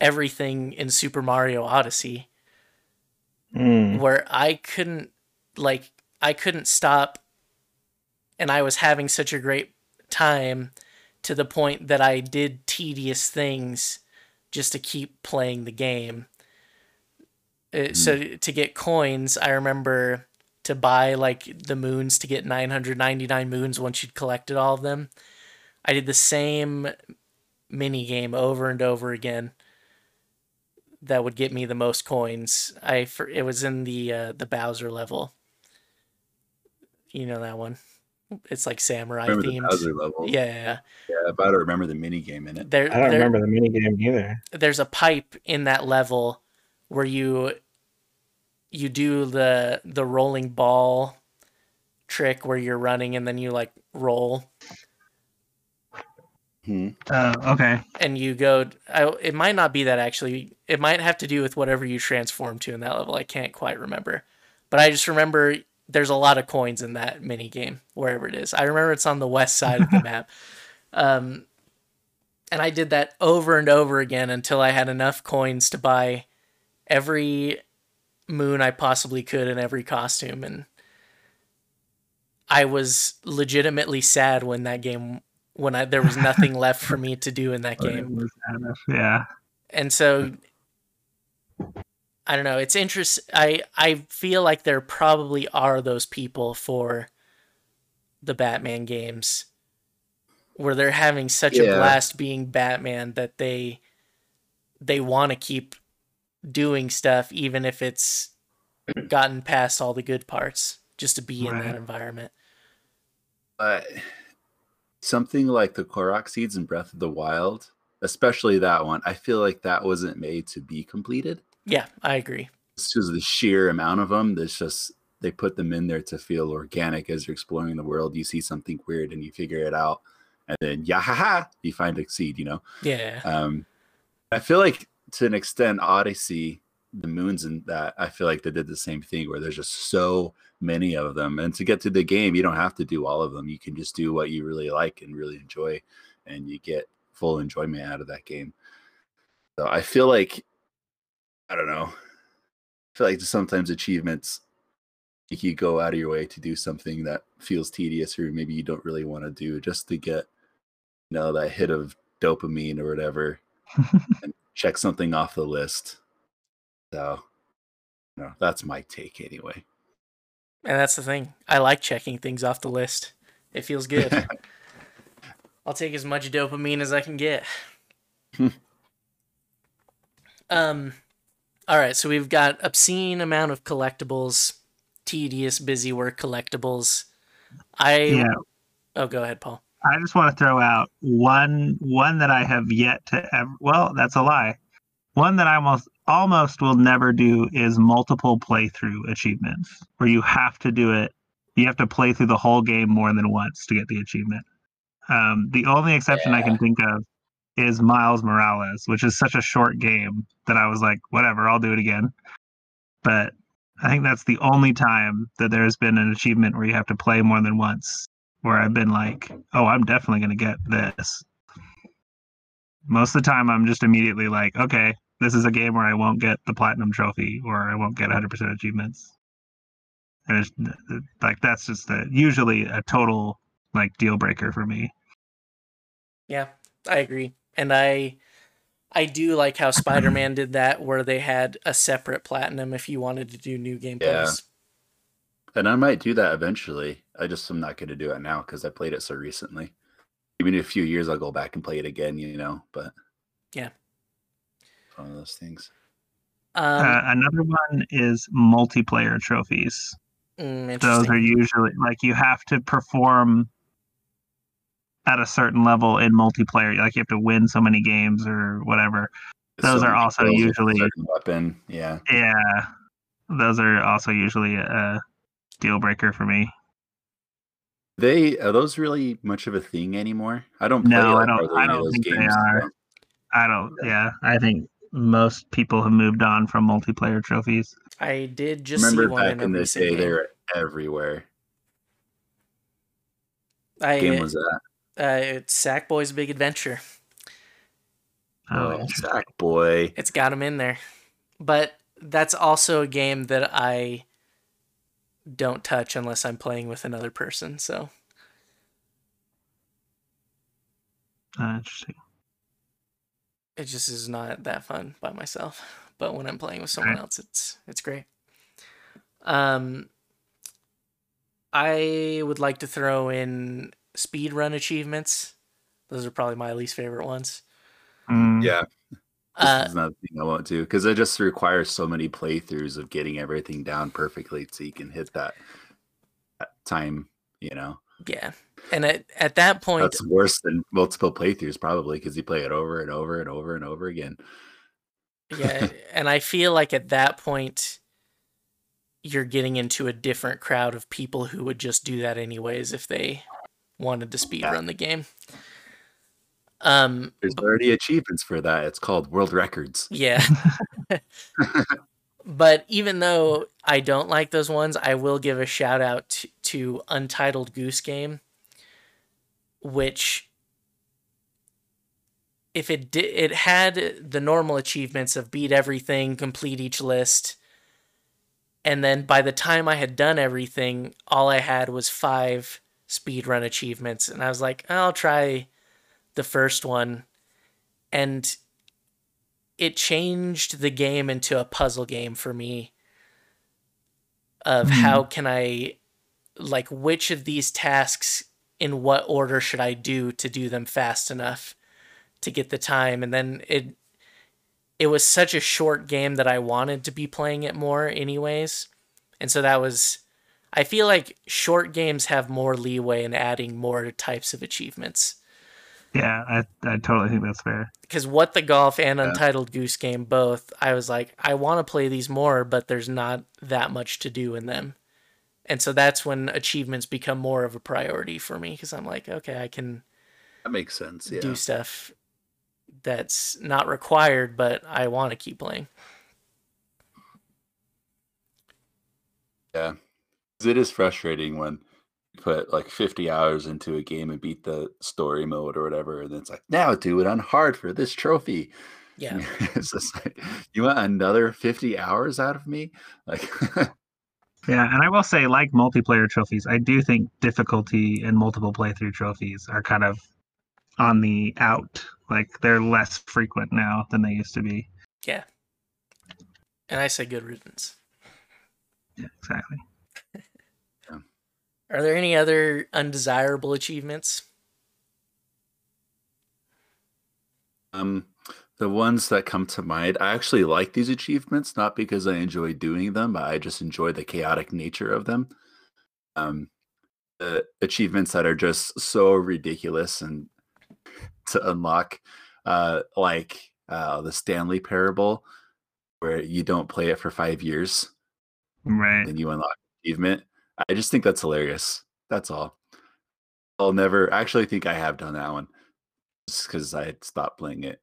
everything in Super Mario Odyssey Mm. where I couldn't like I couldn't stop and I was having such a great time to the point that I did tedious things just to keep playing the game. Uh, So to get coins, I remember to buy like the moons to get 999 moons once you'd collected all of them. I did the same mini game over and over again that would get me the most coins. I for, it was in the uh, the Bowser level. You know that one. It's like samurai Remember themed. Bowser level? Yeah, yeah, yeah. yeah, but I don't remember the mini game in it. There, I don't there- remember the mini game either. there's a pipe in that level where you you do the the rolling ball trick where you're running and then you like roll Hmm. Uh, okay. and you go I, it might not be that actually it might have to do with whatever you transform to in that level i can't quite remember but i just remember there's a lot of coins in that mini game wherever it is. I remember it's on the west side of the [laughs] map. Um, and i did that over and over again until i had enough coins to buy every moon i possibly could in every costume. And i was legitimately sad when that game when I, there was nothing left for me to do in that [laughs] game. Yeah. and so I don't know. It's interest. I I feel like there probably are those people for the Batman games where they're having such a blast being Batman that they they want to keep doing stuff even if it's gotten past all the good parts just to be in that environment. But something like the Korok seeds in Breath of the Wild, especially that one, I feel like that wasn't made to be completed. Yeah, I agree. It's just the sheer amount of them. There's just they put them in there to feel organic as you're exploring the world. You see something weird and you figure it out, and then yeah, ha, ha, you find a seed. You know. Yeah. Um, I feel like to an extent, Odyssey, the moons and that, I feel like they did the same thing where there's just so many of them. And to get to the game, you don't have to do all of them. You can just do what you really like and really enjoy, and you get full enjoyment out of that game. So I feel like, I don't know, I feel like sometimes achievements, if you go out of your way to do something that feels tedious or maybe you don't really want to do just to get, you know, that hit of dopamine or whatever [laughs] and check something off the list. So, you know, that's my take anyway. And that's the thing. I like checking things off the list. It feels good. [laughs] I'll take as much dopamine as I can get. um all right, so we've got obscene amount of collectibles, tedious busy work collectibles. I Yeah. Oh, go ahead, Paul. I just want to throw out one one that I have yet to ever. Well, that's a lie. One that I almost almost will never do is multiple playthrough achievements, where you have to do it. You have to play through the whole game more than once to get the achievement. Um, the only exception I can think of is Miles Morales, which is such a short game that I was like, whatever, I'll do it again. But I think that's the only time that there has been an achievement where you have to play more than once where I've been like, oh, I'm definitely going to get this. Most of the time, I'm just immediately like, okay, this is a game where I won't get the platinum trophy or I won't get 100% achievements. And it's, like, that's just a, usually a total like deal breaker for me. Yeah, I agree. And I I do like how Spider-Man did that where they had a separate platinum if you wanted to do new gameplays. Yeah. And I might do that eventually. I just am not going to do it now because I played it so recently. Maybe in a few years I'll go back and play it again, you know. But Yeah. it's one of those things. Um, uh, another one is multiplayer trophies. mm, Those are usually like you have to perform at a certain level in multiplayer. Like you have to win so many games or whatever. Those So are also kills with a usually- weapon. Yeah. Yeah, those are also usually a deal breaker for me. They are those really much of a thing anymore? I don't play No, I don't- I don't those think they are. so- I don't. Yeah, I think most people have moved on from multiplayer trophies. I did just see Remember one back in a in the day, game. they were everywhere. I, game was that? Uh, it's Sackboy's Big Adventure. Oh, Oh, interesting. Sack boy. It's got him in there. But that's also a game that I don't touch unless I'm playing with another person. So Uh, interesting. it just is not that fun by myself. But when I'm playing with someone Right. else, it's it's great. Um, I would like to throw in speed run achievements. Those are probably my least favorite ones. Mm, Yeah, this Uh, is another thing I won't do because it just requires so many playthroughs of getting everything down perfectly so you can hit that, that time. You know, yeah, and at at that point, that's worse than multiple playthroughs probably because you play it over and over and over and over again. yeah, [laughs] and I feel like at that point, you're getting into a different crowd of people who would just do that anyways if they wanted to speed run the game. Um, There's already achievements for that. It's called world records. yeah. [laughs] but even though I don't like those ones, I will give a shout out to, to Untitled Goose Game, which if it did, it had the normal achievements of beat everything, complete each list, and then by the time I had done everything, all I had was five speedrun achievements, and I was like, I'll try the first one, and it changed the game into a puzzle game for me of Mhm. how can I like which of these tasks in what order should I do to do them fast enough to get the time? And then it it was such a short game that I wanted to be playing it more anyways. And so that was I feel like short games have more leeway in adding more types of achievements. Yeah, I, I totally think that's fair. Because what the golf and Yeah. Untitled Goose Game both, I was like, I want to play these more, but there's not that much to do in them. And so that's when achievements become more of a priority for me because I'm like, okay, I can That makes sense. Yeah. do stuff that's not required, but I want to keep playing. Yeah. 'Cause It is frustrating when you put like 50 hours into a game and beat the story mode or whatever. And then it's like, now do it on hard for this trophy. Yeah. [laughs] it's just like, you want another 50 hours out of me? Like, [laughs] Yeah, and I will say, like multiplayer trophies, I do think difficulty and multiple playthrough trophies are kind of on the out. Like they're less frequent now than they used to be. Yeah. And I say good riddance. Yeah, exactly. Are there any other undesirable achievements? um, the ones that come to mind, I actually like these achievements, not because I enjoy doing them, but I just enjoy the chaotic nature of them. Um, the achievements that are just so ridiculous and to unlock, uh, like uh, the Stanley Parable, where you don't play it for five years Right. and you unlock achievement. I just think that's hilarious. That's all. I'll never actually think I have done that one just because I had stopped playing it.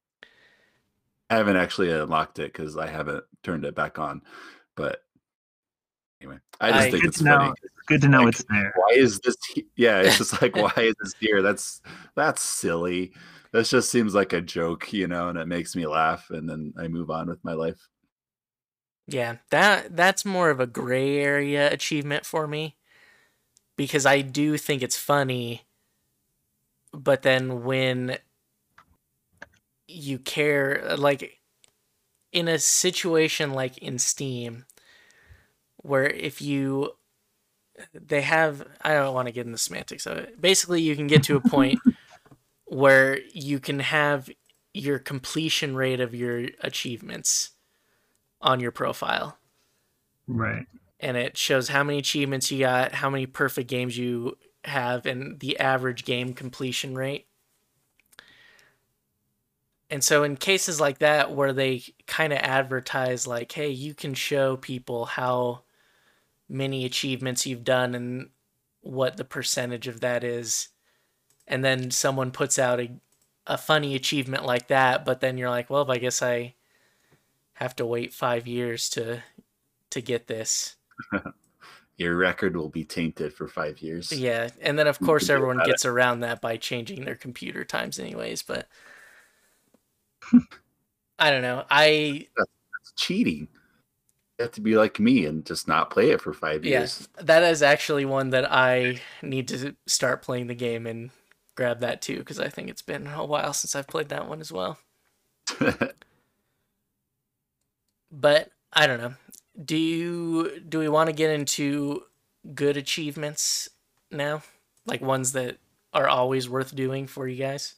I haven't actually unlocked it because I haven't turned it back on. But anyway, I just I- think it's know. funny. Good to know Like, it's there. Why is this? he- Yeah, it's just like [laughs] why is this here? That's that's silly. This just seems like a joke, you know, and it makes me laugh, and then I move on with my life. Yeah, that that's more of a gray area achievement for me because I do think it's funny but then when you care like in a situation like in Steam where if you they have I don't want to get in the semantics of it. Basically you can get to a [laughs] point where you can have your completion rate of your achievements on your profile Right. and it shows how many achievements you got, how many perfect games you have, and the average game completion rate. And so, in cases like that, where they kind of advertise, like, hey, you can show people how many achievements you've done and what the percentage of that is, and then someone puts out a, a funny achievement like that, but then you're like, well, I guess I have to wait five years to to get this. [laughs] Your record will be tainted for five years. Yeah, and then of course everyone about it. gets around that by changing their computer times anyways, but [laughs] I don't know. I It's cheating. You have to be like me and just not play it for five yeah, years. that is actually one that I need to start playing the game and grab that too because I think it's been a while since I've played that one as well. [laughs] But I don't know. Do you do we want to get into good achievements now? Like ones that are always worth doing for you guys?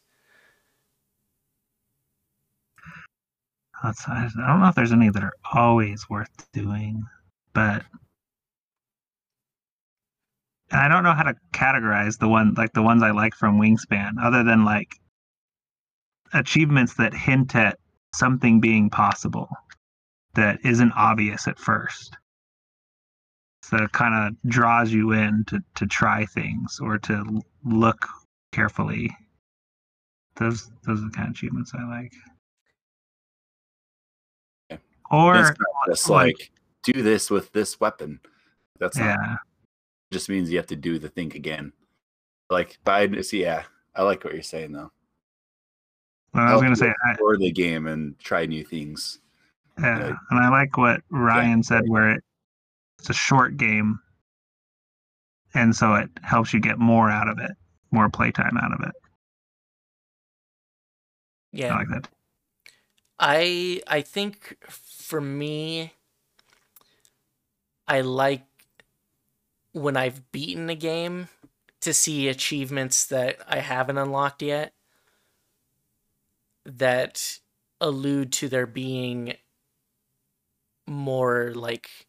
That's, I don't know if there's any that are always worth doing, but and I don't know how to categorize the one like the ones I like from Wingspan, other than like achievements that hint at something being possible that isn't obvious at first. So it kind of draws you in to, to try things or to look carefully. Those those are the kind of achievements I like. Yeah. Or it's just like do this with this weapon. That's not yeah, just means you have to do the thing again. Like Biden, see, yeah, I like what you're saying though. well, I was gonna say I, the game and try new things. Yeah, yeah. and I like what Ryan said, where it, it's a short game, and so it helps you get more out of it, more playtime out of it. Yeah. I like that. I I think for me I like when I've beaten a game to see achievements that I haven't unlocked yet that allude to there being more like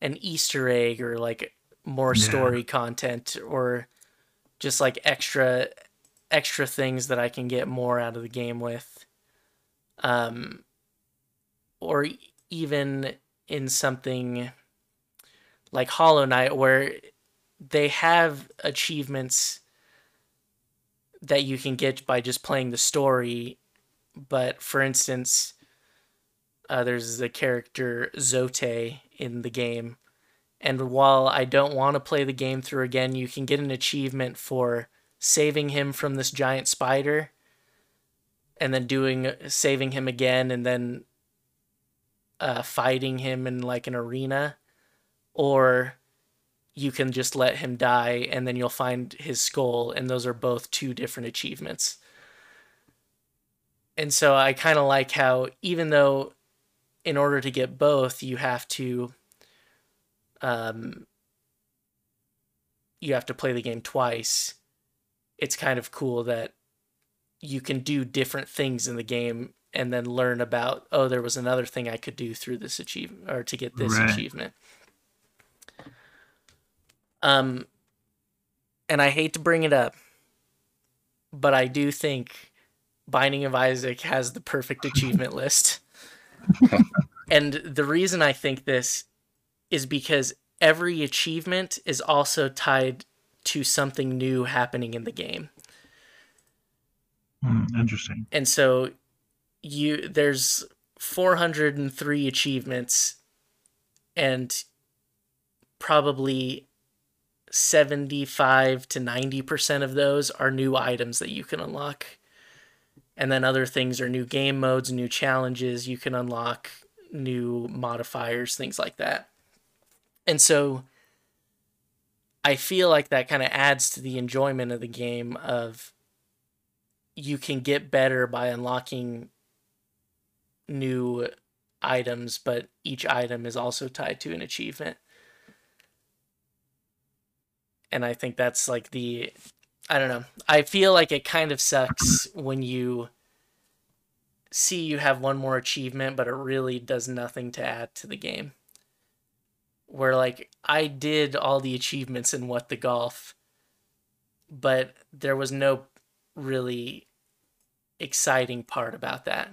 an Easter egg or like more Yeah. story content or just like extra extra things that I can get more out of the game with. Um or even in something like Hollow Knight where they have achievements that you can get by just playing the story but for instance uh, there's the character Zote in the game and while I don't want to play the game through again, you can get an achievement for saving him from this giant spider and then doing saving him again and then uh, fighting him in like an arena or you can just let him die and then you'll find his skull and those are both two different achievements. And so I kind of like how even though in order to get both you have to um, you have to play the game twice. It's kind of cool that you can do different things in the game and then learn about oh there was another thing I could do through this achievement or to get this Right. achievement. Um and I hate to bring it up, but I do think Binding of Isaac has the perfect achievement list. [laughs] and the reason I think this is because every achievement is also tied to something new happening in the game. Hmm, interesting. And so you there's 403 achievements and probably 75 to 90% of those are new items that you can unlock. And then other things are new game modes, new challenges, you can unlock new modifiers, things like that. And so I feel like that kind of adds to the enjoyment of the game of you can get better by unlocking new items, but each item is also tied to an achievement. And I think that's like the I don't know. I feel like it kind of sucks when you see you have one more achievement, but it really does nothing to add to the game. Where like I did all the achievements in what the golf, but there was no really exciting part about that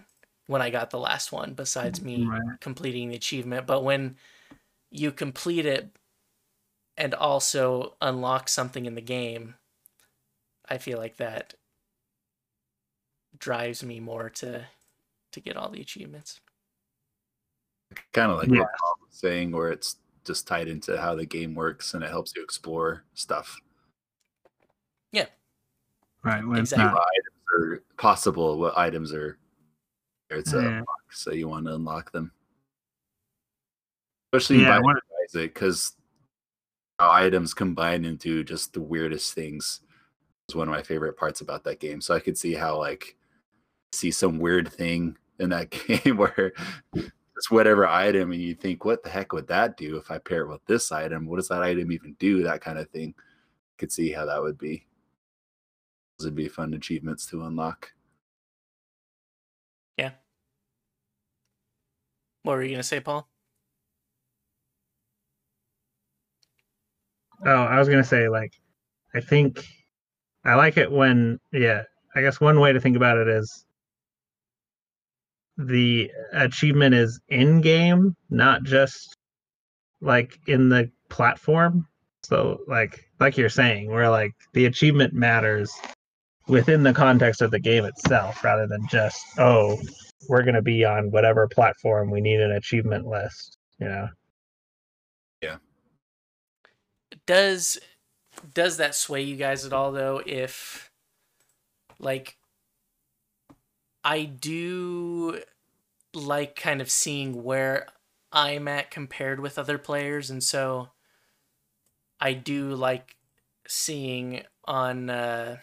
when I got the last one, besides me Right. completing the achievement. But when you complete it and also unlock something in the game, I feel like that drives me more to to get all the achievements. Kind of like Yeah. what Paul was saying, where it's just tied into how the game works and it helps you explore stuff. Yeah. Right. When it's Exactly. not. items are possible, what items are there to Yeah. unlock, so you want to unlock them. Especially Yeah, I by wonder- Isaac, because how items combine into just the weirdest things is one of my favorite parts about that game. So I could see how like see some weird thing in that [laughs] game where it's whatever item and you think, what the heck would that do if I pair it with this item? What does that item even do? That kind of thing. Could see how that would be. Those would be fun achievements to unlock. Yeah. What were you gonna say, Paul? Oh, I was gonna say like, I think I like it when yeah. I guess one way to think about it is the achievement is in game, not just like in the platform. So like like you're saying, where like the achievement matters within the context of the game itself rather than just oh we're going to be on whatever platform we need an achievement list you know Yeah. Does does that sway you guys at all though if like I do like kind of seeing where I'm at compared with other players and so I do like seeing on uh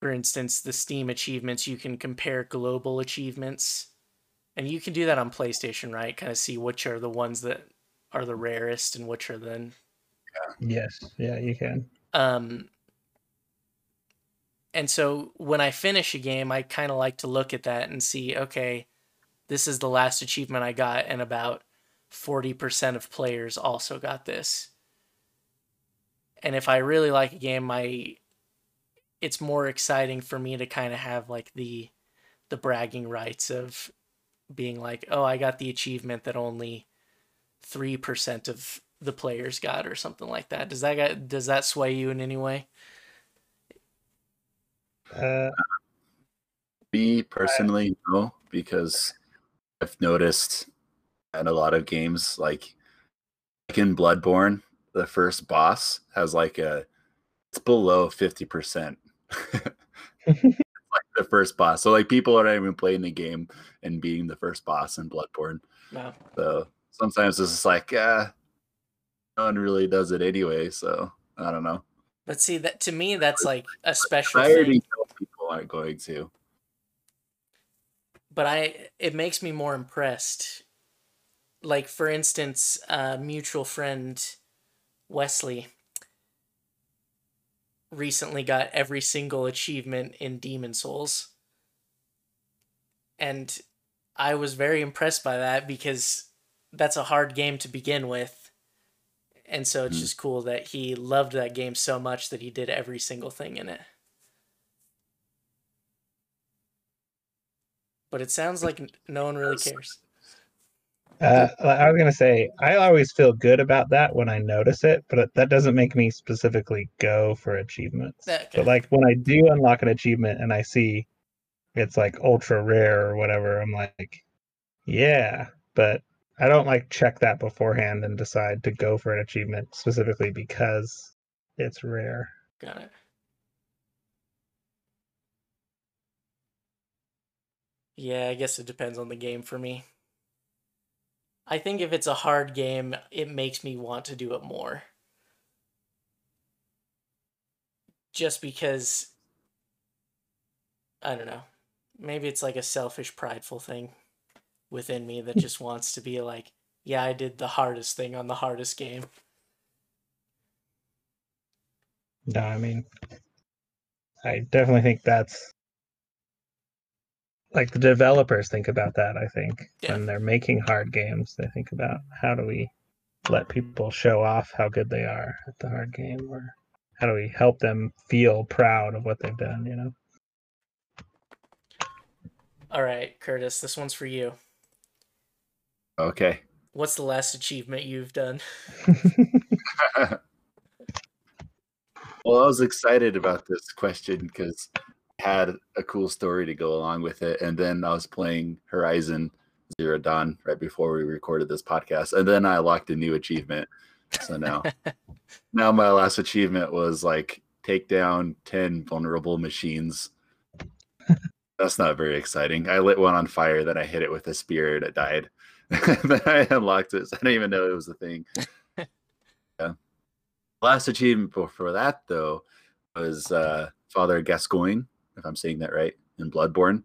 for instance the Steam achievements you can compare global achievements and you can do that on PlayStation right? Kind of see which are the ones that are the rarest and which are then. Yes. Yeah you can. Um and so when I finish a game, I kind of like to look at that and see, okay, this is the last achievement I got, and about 40% of players also got this. And if I really like a game, my it's more exciting for me to kind of have like the the bragging rights of being like, "Oh, I got the achievement that only 3% of the players got or something like that." Does that get, does that sway you in any way? Uh, Me personally, no, because I've noticed in a lot of games, like, like in Bloodborne, the first boss has like a it's below fifty percent. [laughs] like the first boss, so like people are not even playing the game and being the first boss in Bloodborne. No. So sometimes it's just like, uh, no one really does it anyway. So I don't know. But see that to me that's like a special I already thing. know people aren't going to. But I it makes me more impressed. Like for instance, a mutual friend Wesley recently got every single achievement in Demon's Souls. And I was very impressed by that because that's a hard game to begin with. And so it's Hmm. just cool that he loved that game so much that he did every single thing in it. But it sounds like no one really cares. uh, I was gonna say I always feel good about that when I notice it, but that doesn't make me specifically go for achievements. Okay. But like when I do unlock an achievement and I see it's like ultra rare or whatever, I'm like, yeah. But I don't like check that beforehand and decide to go for an achievement specifically because it's rare. Got it. Yeah, I guess it depends on the game for me. I think if it's a hard game, it makes me want to do it more. Just because I don't know. Maybe it's like a selfish, prideful thing within me that just wants to be like, yeah, I did the hardest thing on the hardest game. No, I mean, I definitely think that's like the developers think about that. I think Yeah. when they're making hard games, they think about how do we let people show off how good they are at the hard game, or how do we help them feel proud of what they've done. You know. All right, Curtis, this one's for you. Okay. What's the last achievement you've done? [laughs] well, I was excited about this question because I had a cool story to go along with it. And then I was playing Horizon Zero Dawn right before we recorded this podcast. And then I locked a new achievement. So now, [laughs] now my last achievement was like take down 10 vulnerable machines. [laughs] That's not very exciting. I lit one on fire, then I hit it with a spear and it died. [laughs] then I unlocked it. So I didn't even know it was a thing. [laughs] yeah. Last achievement before that though was uh Father Gascoigne, if I'm saying that right, in Bloodborne.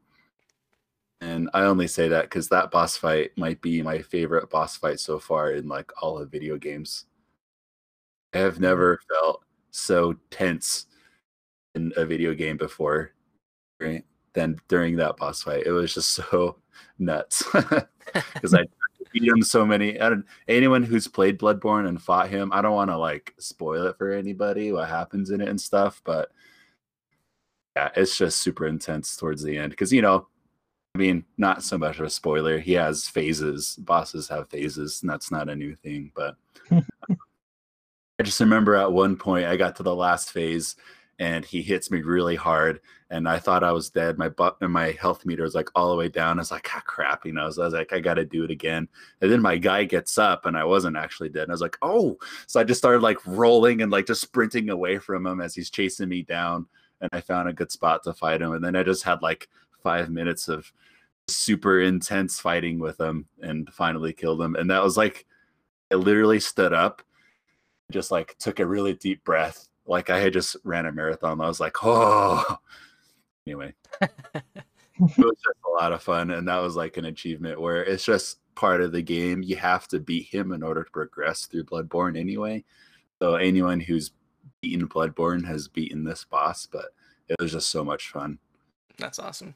And I only say that because that boss fight might be my favorite boss fight so far in like all of video games. I have never felt so tense in a video game before right, than during that boss fight. It was just [laughs] so nuts [laughs] because I beat him so many. I don't, anyone who's played Bloodborne and fought him, I don't want to like spoil it for anybody what happens in it and stuff, but yeah, it's just super intense towards the end because you know, I mean, not so much of a spoiler. He has phases. Bosses have phases, and that's not a new thing. But [laughs] I just remember at one point I got to the last phase and he hits me really hard and I thought I was dead. My butt and my health meter was like all the way down. I was like, ah, crap, you know. So I was like, I got to do it again. And then my guy gets up and I wasn't actually dead. And I was like, oh. So I just started like rolling and like just sprinting away from him as he's chasing me down. And I found a good spot to fight him. And then I just had like five minutes of super intense fighting with him and finally killed him. And that was like, I literally stood up, just like took a really deep breath. Like I had just ran a marathon. I was like, oh. Anyway, [laughs] it was just a lot of fun. And that was like an achievement where it's just part of the game. You have to beat him in order to progress through Bloodborne anyway. So anyone who's beaten Bloodborne has beaten this boss, but it was just so much fun. That's awesome.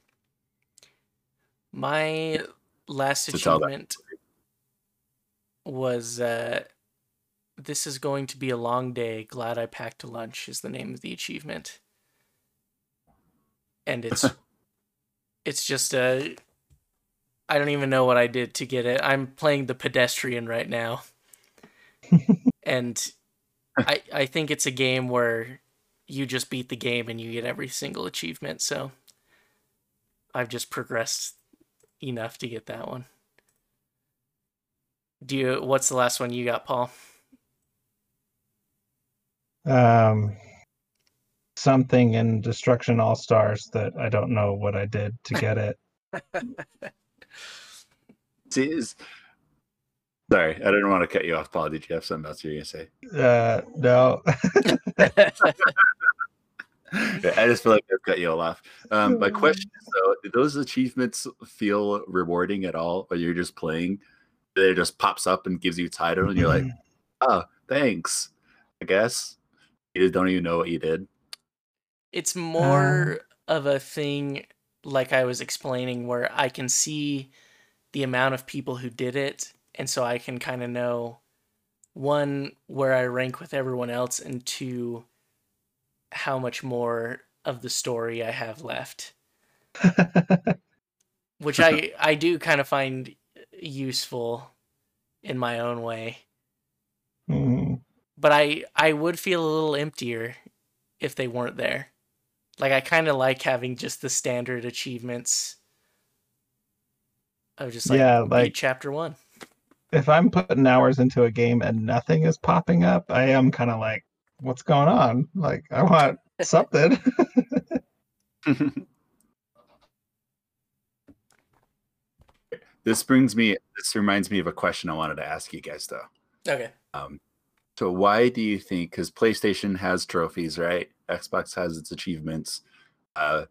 My last To achievement was uh, "This is going to be a long day. Glad I packed a lunch." Is the name of the achievement, and it's [laughs] it's just a. I don't even know what I did to get it. I'm playing the pedestrian right now, [laughs] and I I think it's a game where you just beat the game and you get every single achievement. So I've just progressed enough to get that one. Do you? What's the last one you got, Paul? Um, something in Destruction All Stars that I don't know what I did to get it. [laughs] See, is sorry, I didn't want to cut you off, Paul. Did you have something else you were gonna say? Uh, no. [laughs] I just feel like I've cut you all off. Um, my [laughs] question is though, do those achievements feel rewarding at all? Or you're just playing, it just pops up and gives you title, and you're like, oh, thanks. I guess you don't even know what you did. It's more of a thing like I was explaining where I can see the amount of people who did it and so I can kind of know one where I rank with everyone else and two how much more of the story I have left. [laughs] Which I I do kind of find useful in my own way. Mm, but I I would feel a little emptier if they weren't there. Like I kind of like having just the standard achievements of just like, Yeah, beat like- chapter one. if I'm putting hours into a game and nothing is popping up, I am kind of like, what's going on? Like, I want [laughs] something. [laughs] [laughs] this brings me. This reminds me of a question I wanted to ask you guys though. Okay. Um, so why do you think? Because PlayStation has trophies, right? Xbox has its achievements. Uh,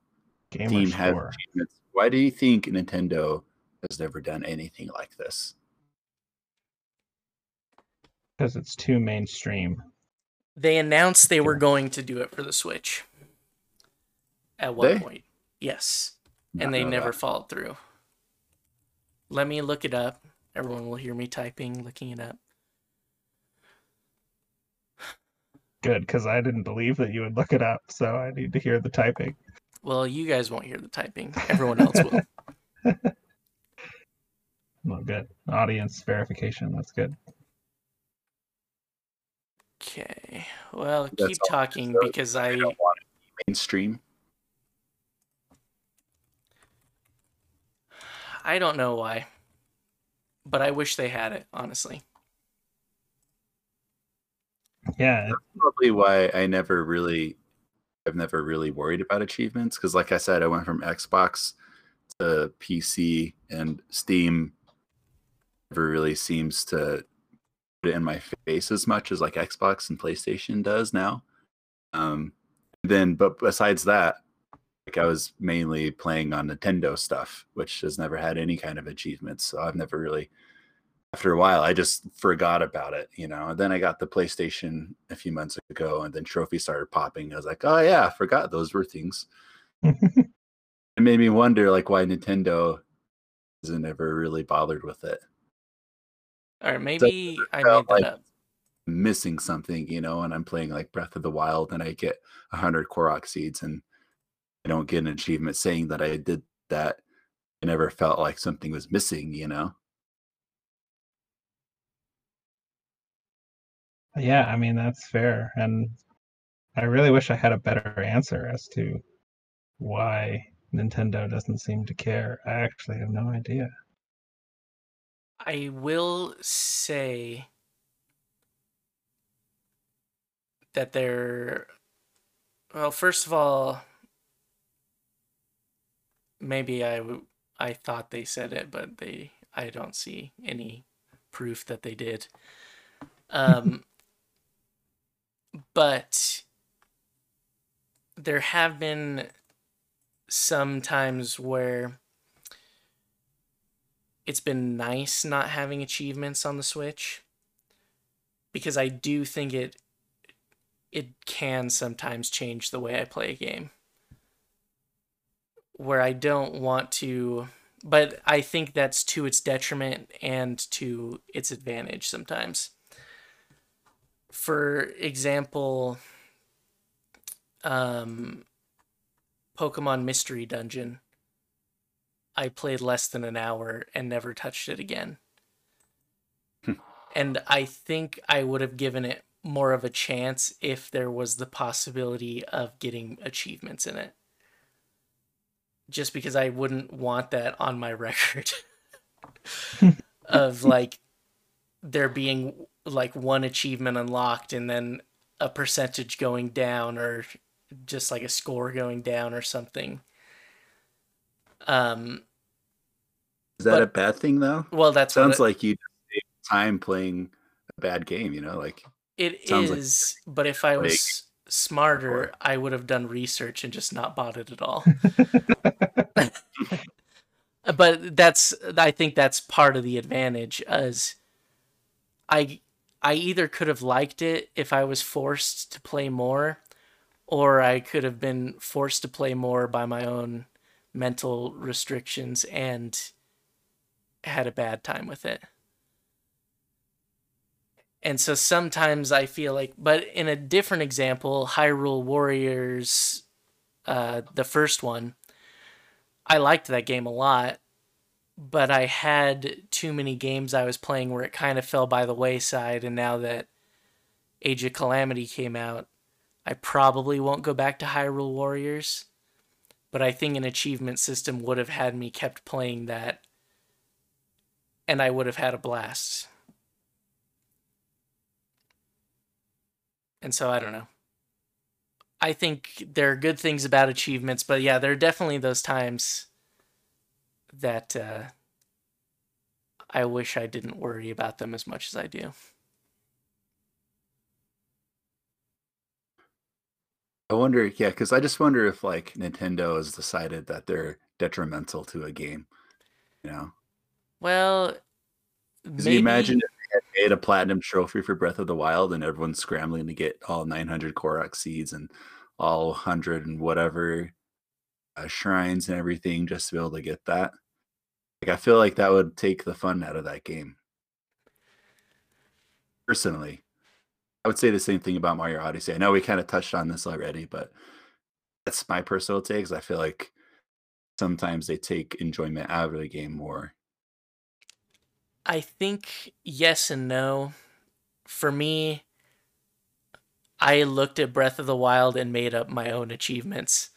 Gamer Steam has achievements. Why do you think Nintendo has never done anything like this? because it's too mainstream. They announced they were going to do it for the Switch. At one They? point, yes, Not and they never that. followed through. Let me look it up. Everyone will hear me typing, looking it up. Good, because I didn't believe that you would look it up, so I need to hear the typing. Well, you guys won't hear the typing. Everyone else will. [laughs] Well, good. Audience verification. That's good. Okay. Well, That's keep talking So, because I I don't want to be mainstream. I don't know why. But I wish they had it, honestly. Yeah, it- Probably why I never really, I've never really worried about achievements because, like I said, I went from Xbox to PC and Steam. Never really seems to put it in my face as much as like Xbox and PlayStation does now. Um, then, but besides that, like I was mainly playing on Nintendo stuff, which has never had any kind of achievements. So I've never really, after a while, I just forgot about it, you know. And then I got the PlayStation a few months ago, and then trophies started popping. I was like, oh yeah, I forgot those were things. [laughs] It made me wonder, like, why Nintendo hasn't ever really bothered with it. Or maybe I made felt that like- up. missing something, you know, and I'm playing like Breath of the Wild and I get 100 Korok seeds and I don't get an achievement saying that I did that. I never felt like something was missing, you know? Yeah. I mean, that's fair, and I really wish I had a better answer as to why Nintendo doesn't seem to care. I actually have no idea. I will say that they're well, first of all, maybe I I thought they said it, but they I don't see any proof that they did. [laughs] Um, but there have been some times where it's been nice not having achievements on the Switch because I do think it it can sometimes change the way I play a game. Where I don't want to but I think that's to its detriment and to its advantage sometimes. For example, um, Pokemon Mystery Dungeon, I played less than an hour and never touched it again. and I think I would have given it more of a chance if there was the possibility of getting achievements in it. Just because I wouldn't want that on my [laughs] record [laughs] of like there being like one achievement unlocked and then a percentage going down or just like a score going down or something. Um Is that But- a bad thing though? well that Sounds what like you time playing a bad game, you know, like it is. like but if I like was smarter, before. I would have done research and just not bought it at all. [laughs] but that's I think that's part of the advantage as I I either could have liked it if I was forced to play more or I could have been forced to play more by my own mental restrictions and had a bad time with it. And so sometimes I feel like, but in a different example, Hyrule Warriors, uh, the first one, I liked that game a lot, but I had too many games I was playing where it kind of fell by the wayside. And now that Age of Calamity came out, I probably won't go back to Hyrule Warriors. But I think an achievement system would have had me kept playing that, and I would have had a blast. And so I don't know. I think there are good things about achievements, but yeah, there are definitely those times that uh, I wish I didn't worry about them as much as I do. I wonder, yeah, because I just wonder if like Nintendo has decided that they're detrimental to a game. You know, Well, because you imagine if they had made a platinum trophy for Breath of the Wild and everyone's scrambling to get all 900 Korok seeds and all 100 and whatever uh, shrines and everything just to be able to get that. Like, I feel like that would take the fun out of that game. Personally, I would say the same thing about Mario Odyssey. I know we kind of touched on this already, but that's my personal take. I feel like sometimes they take enjoyment out of the game more. I think yes and no. For me, I looked at Breath of the Wild and made up my own achievements.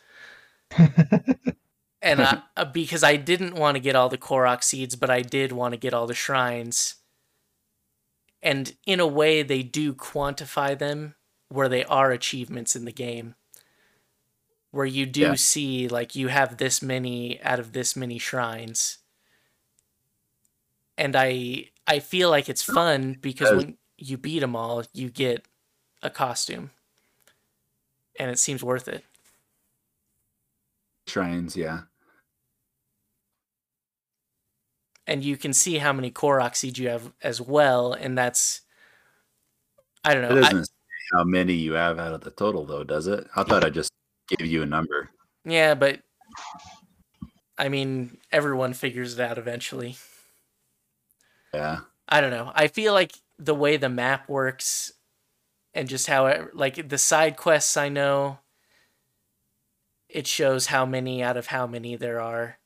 And I, uh, because I didn't want to get all the Korok seeds, but I did want to get all the shrines. And in a way, they do quantify them where they are achievements in the game. Where you do Yeah. see, like, you have this many out of this many shrines. And I I feel like it's fun because when you beat them all, you get a costume. And it seems worth it. Shrines, yeah. and you can see how many Korok seeds you have as well, and that's I don't know. I, doesn't say how many you have out of the total, though, does it? I thought I just gave you a number. yeah, but I mean, everyone figures it out eventually. Yeah. I don't know. I feel like the way the map works, and just how it, like the side quests, I know it shows how many out of how many there are.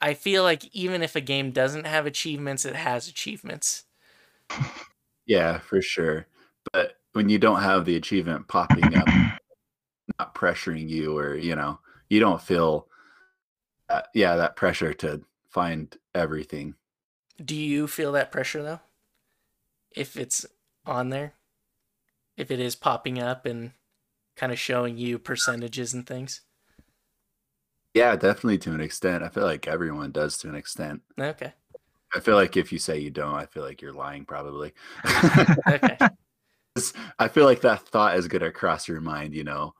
I feel like even if a game doesn't have achievements, it has achievements. [laughs] Yeah, for sure. But when you don't have the achievement popping up, not pressuring you, or, you know, you don't feel, uh, yeah, that pressure to find everything. Do you feel that pressure though? If it's on there? If it is popping up and kind of showing you percentages and things? Yeah, definitely to an extent. I feel like everyone does to an extent. Okay. I feel like if you say you don't, I feel like you're lying, probably. [laughs] Okay. [laughs] I feel like that thought is gonna cross your mind, you know.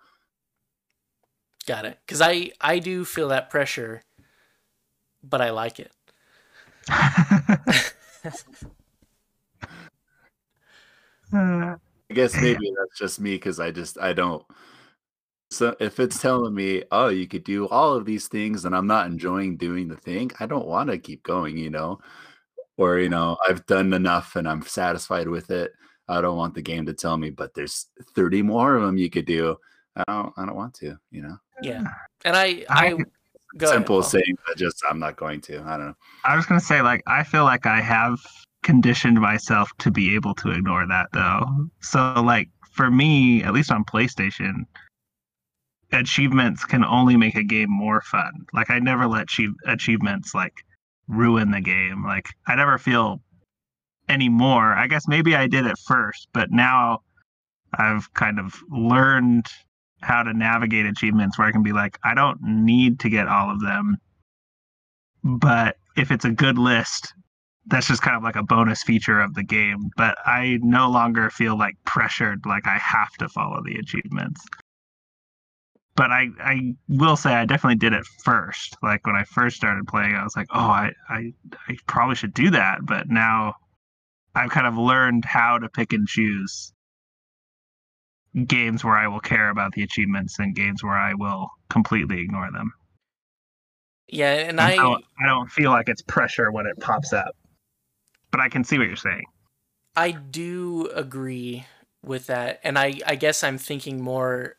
Got it. Cuz I I do feel that pressure but I like it. [laughs] Uh, I guess [clears throat] maybe that's just me because I just I don't So if it's telling me, oh, you could do all of these things and I'm not enjoying doing the thing, I don't want to keep going, you know? Or, you know, I've done enough and I'm satisfied with it. I don't want the game to tell me, but there's 30 more of them you could do. I don't I don't want to, you know. Yeah. Mm. And I I, I- go Simple Paul. saying, but just I'm not going to. I don't know. I was gonna say like I feel like I have conditioned myself to be able to ignore that though. So like for me, at least on PlayStation, achievements can only make a game more fun. Like I never let achieve- achievements like ruin the game. Like I never feel anymore. I guess maybe I did at first, but now I've kind of learned how to navigate achievements where I can be like, I don't need to get all of them. But if it's a good list, that's just kind of like a bonus feature of the game. But I no longer feel like pressured, like I have to follow the achievements. But I, I will say I definitely did it first. Like when I first started playing, I was like, oh, I, I, I probably should do that. But now I've kind of learned how to pick and choose games where I will care about the achievements and games where I will completely ignore them. Yeah, and I I don't, I don't feel like it's pressure when it pops up. But I can see what you're saying. I do agree with that. And I, I guess I'm thinking more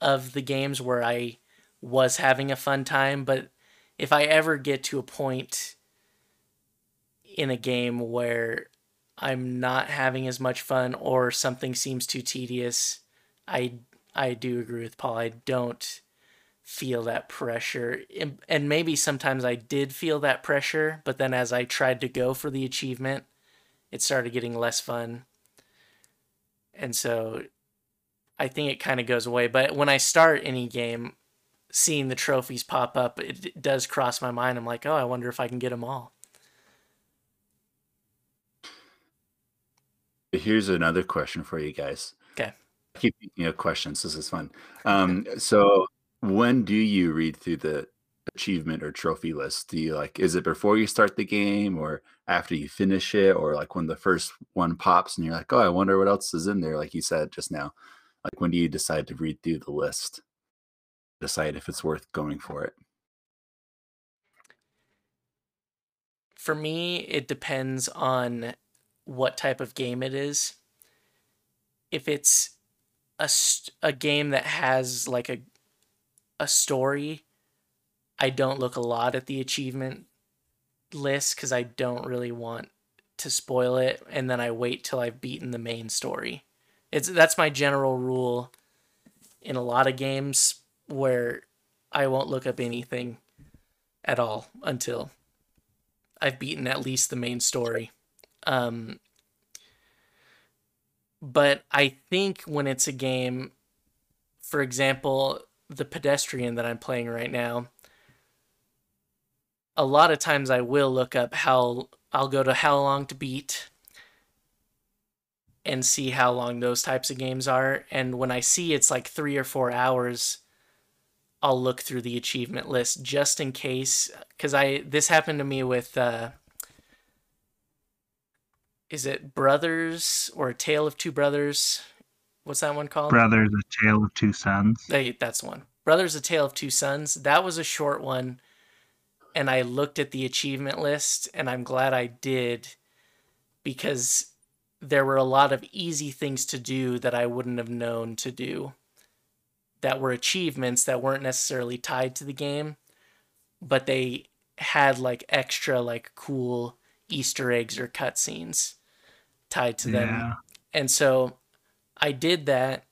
of the games where I was having a fun time. But if I ever get to a point in a game where I'm not having as much fun or something seems too tedious, I, I do agree with Paul. I don't feel that pressure. And- maybe sometimes I did feel that pressure, but then as I tried to go for the achievement, it started getting less fun. And so I think it kind of goes away. But when I start any game, seeing the trophies pop up, it, does cross my mind. I'm like, oh, I wonder if I can get them all. Here's another question for you guys. 'Kay. I keep thinking of questions. This is fun. Um, so when do you read through the achievement or trophy list? Do you like is it before you start the game or after you finish it or like when the first one pops and you're like, oh, I wonder what else is in there, like you said just now. Like when do you decide to read through the list? Decide if it's worth going for it. For me, it depends on what type of game it is. If it's a, a game that has like a a story, I don't look a lot at the achievement list because I don't really want to spoil it, and then I wait till I've beaten the main story. It's that's my general rule in a lot of games where I won't look up anything at all until I've beaten at least the main story. Um, but I think when it's a game, for example, the pedestrian that I'm playing right now, a lot of times I will look up how I'll go to how long to beat and see how long those types of games are. And when I see it's like three or four hours, I'll look through the achievement list just in case. Because I this happened to me with uh, is it Brothers or A Tale of Two Brothers? What's that one called? Brothers, a tale of two sons. Hey, that's the one. Brothers: A Tale of Two Sons. That was a short one, and I looked at the achievement list, and I'm glad I did, because there were a lot of easy things to do that I wouldn't have known to do. That were achievements that weren't necessarily tied to the game, but they had like extra like cool Easter eggs or cutscenes tied to them Yeah. and so I did that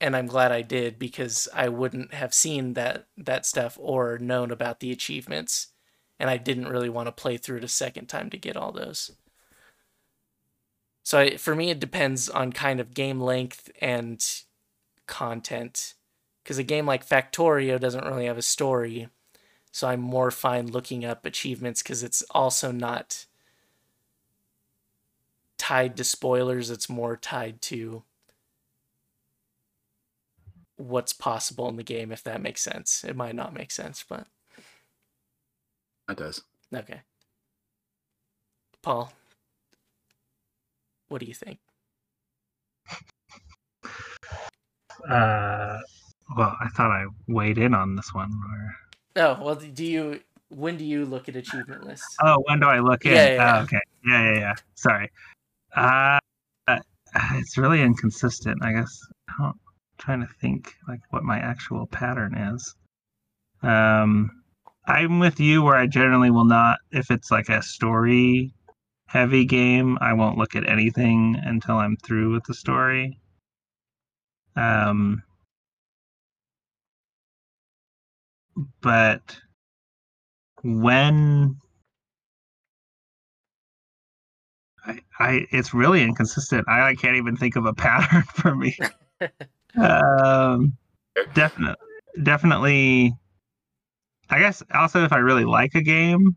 and I'm glad I did because I wouldn't have seen that that stuff or known about the achievements and I didn't really want to play through it a second time to get all those. So I, for me it depends on kind of game length and content because a game like Factorio doesn't really have a story. So I'm more fine looking up achievements because it's also not tied to spoilers. It's more tied to what's possible in the game, if that makes sense. It might not make sense, but That does. okay. Paul, what do you think? [laughs] Uh, well, I thought I weighed in on this one. Or... Oh well, do you? When do you look at achievement lists? Oh, when do I look in? Yeah, yeah, yeah. Oh, okay. Yeah, yeah, yeah. Sorry. Uh, uh, it's really inconsistent. I guess. I'm trying to think like what my actual pattern is. Um, I'm with you where I generally will not. If it's like a story heavy game, I won't look at anything until I'm through with the story. Um, but when I, I it's really inconsistent. I, I can't even think of a [laughs] pattern for me. um, definitely, definitely. I guess also if I really like a game,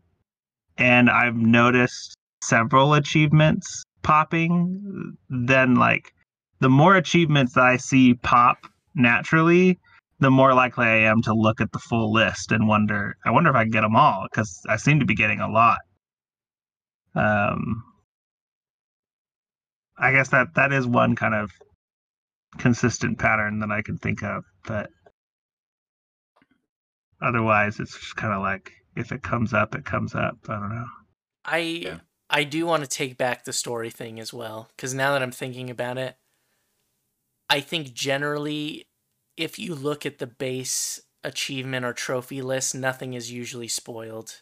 and I've noticed several achievements popping, then like the more achievements that I see pop naturally, the more likely I am to look at the full list and wonder, I wonder if I can get them all because I seem to be getting a lot. Um, I guess that that is one kind of consistent pattern that I can think of, but otherwise, it's just kind of like if it comes up, it comes up. I don't know. I Yeah. I do want to take back the story thing as well because now that I'm thinking about it, I think generally, if you look at the base achievement or trophy list, nothing is usually spoiled.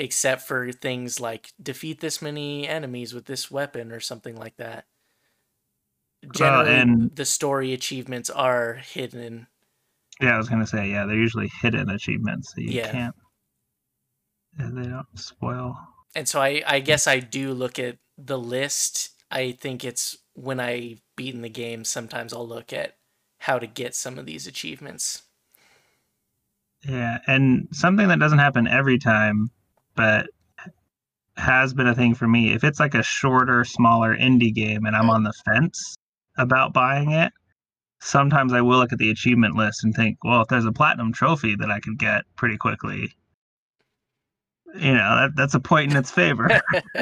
Except for things like defeat this many enemies with this weapon or something like that. Uh, Generally, and- the story achievements are hidden. Yeah, I was gonna say, yeah, they're usually hidden achievements, so you Yeah. can't. They don't spoil. And so I, I guess I do look at the list. I think it's when I beaten the game, sometimes I'll look at how to get some of these achievements. Yeah, and something that doesn't happen every time, but has been a thing for me. If it's like a shorter, smaller indie game and I'm on the fence about buying it, sometimes I will look at the achievement list and think, well, if there's a platinum trophy that I could get pretty quickly, you know, that, that's a point in its favor. [laughs] [laughs]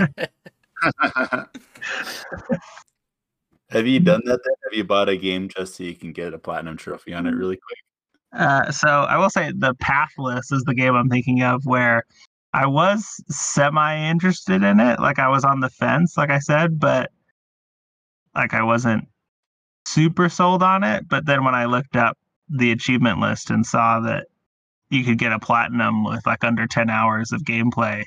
Have you done that? Then? Have you bought a game just so you can get a platinum trophy on it really quick? Uh, so I will say the Pathless is the game I'm thinking of where I was semi interested in it. Like I was on the fence, like I said, but like I wasn't super sold on it. But then when I looked up the achievement list and saw that you could get a platinum with like under 10 hours of gameplay,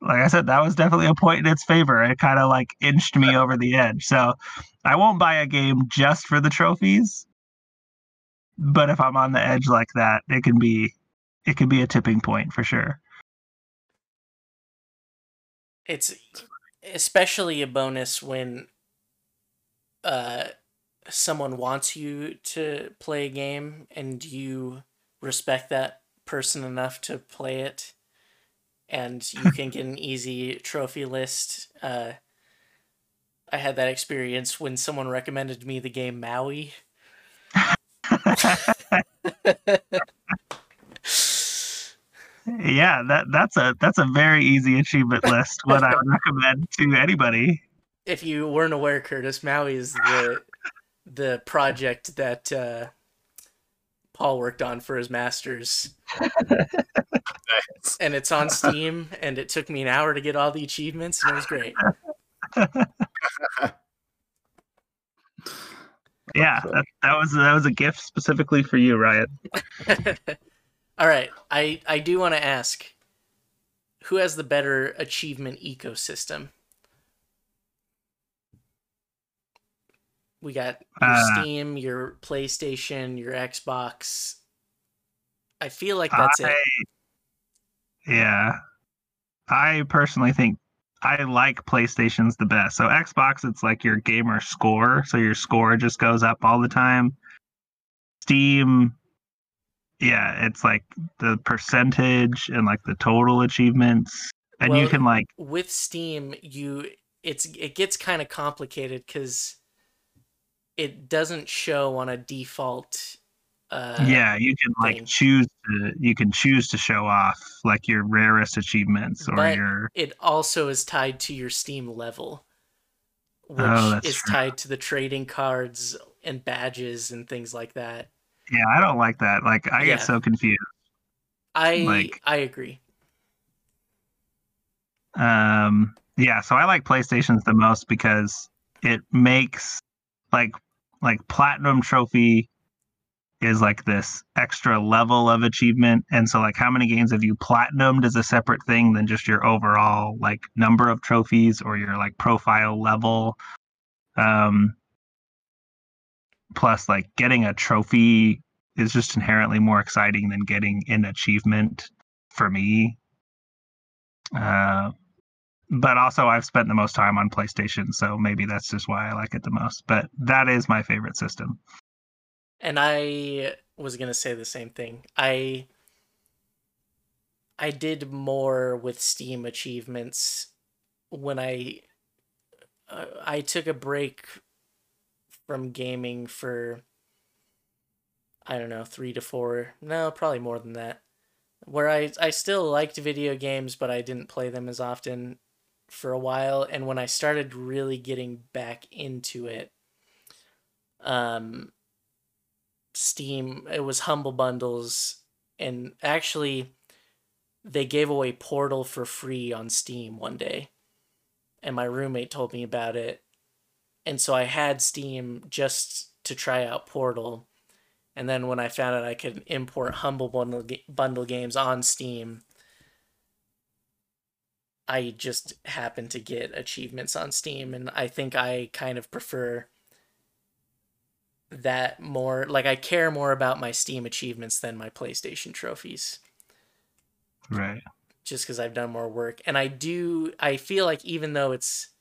like I said, that was definitely a point in its favor. It kind of like inched me over the edge. So I won't buy a game just for the trophies but if I'm on the edge like that, it can be it can be a tipping point for sure. It's especially a bonus when uh, someone wants you to play a game and you respect that person enough to play it and you can get an [laughs] easy trophy list. Uh, I had that experience when someone recommended me the game Maui. [laughs] [laughs] yeah, that that's a that's a very easy achievement list. What I would recommend to anybody. If you weren't aware, Curtis, Maui is the the project that uh, Paul worked on for his masters. [laughs] And it's on Steam, and it took me an hour to get all the achievements, and it was great. [laughs] Yeah, that, that was that was a gift specifically for you, Ryan. [laughs] all right, I I do want to ask, who has the better achievement ecosystem? We got your Uh, Steam, your PlayStation, your Xbox. I feel like that's I, it. Yeah, I personally think I like PlayStation's the best. So Xbox, it's like your gamer score, so your score just goes up all the time. Steam, yeah, it's like the percentage and like the total achievements, and you can like With Steam, you it's it gets kind of complicated because it doesn't show on a default. Uh, yeah, you can like thing. choose to you can choose to show off like your rarest achievements or But- your it also is tied to your Steam level. which Oh, is true. tied to the trading cards and badges and things like that. Yeah, I don't like that. Like I Yeah. get so confused. I Like- I agree. Um, yeah, so I like PlayStations the most because it makes like like platinum trophy is like this extra level of achievement, and so like how many games have you platinumed is a separate thing than just your overall like number of trophies or your like profile level. Um, plus, like getting a trophy is just inherently more exciting than getting an achievement for me. Uh, but also I've spent the most time on PlayStation, so maybe that's just why I like it the most. But that is my favorite system. And I was gonna say the same thing. I I did more with Steam achievements when I uh, I took a break from gaming for I don't know three to four no probably more than that. Where I I still liked video games but I didn't play them as often for a while. And when I started really getting back into it um Steam. It was Humble Bundles, and actually, they gave away Portal for free on Steam one day, and my roommate told me about it, and so I had Steam just to try out Portal, and then when I found out I could import Humble Bundle bundle games on Steam. I just happened to get achievements on Steam, and I think I kind of prefer that more like I care more about my Steam achievements than my PlayStation trophies Right. just cuz I've done more work and I do I feel like even though it's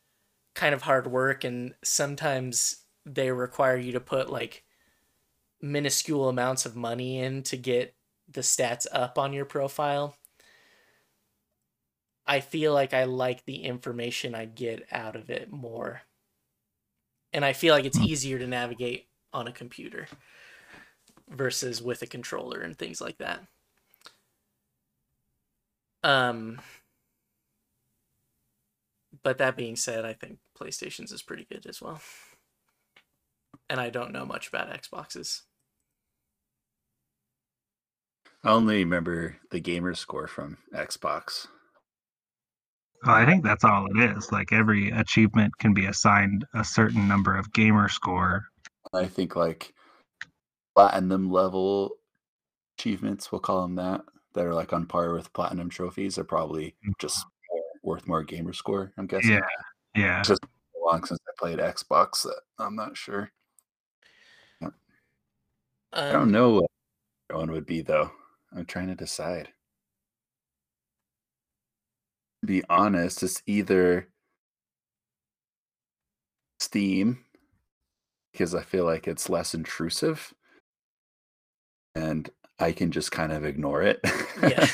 kind of hard work and sometimes they require you to put like minuscule amounts of money in to get the stats up on your profile I feel like I like the information I get out of it more and I feel like it's Hmm. easier to navigate on a computer versus with a controller and things like that. Um but that being said, I think PlayStation's is pretty good as well. And I don't know much about Xboxes. I only remember the gamer score from Xbox. Well, I think that's all it is. Like every achievement can be assigned a certain number of gamer score. I think like platinum level achievements, we'll call them that, that are like on par with platinum trophies are probably mm-hmm. just more, worth more gamer score. I'm guessing. Yeah. Yeah. It's just long since I played Xbox that I'm not sure. Um, I don't know what one would be though. I'm trying to decide. To be honest, it's either Steam because I feel like it's less intrusive and I can just kind of ignore it. Yeah.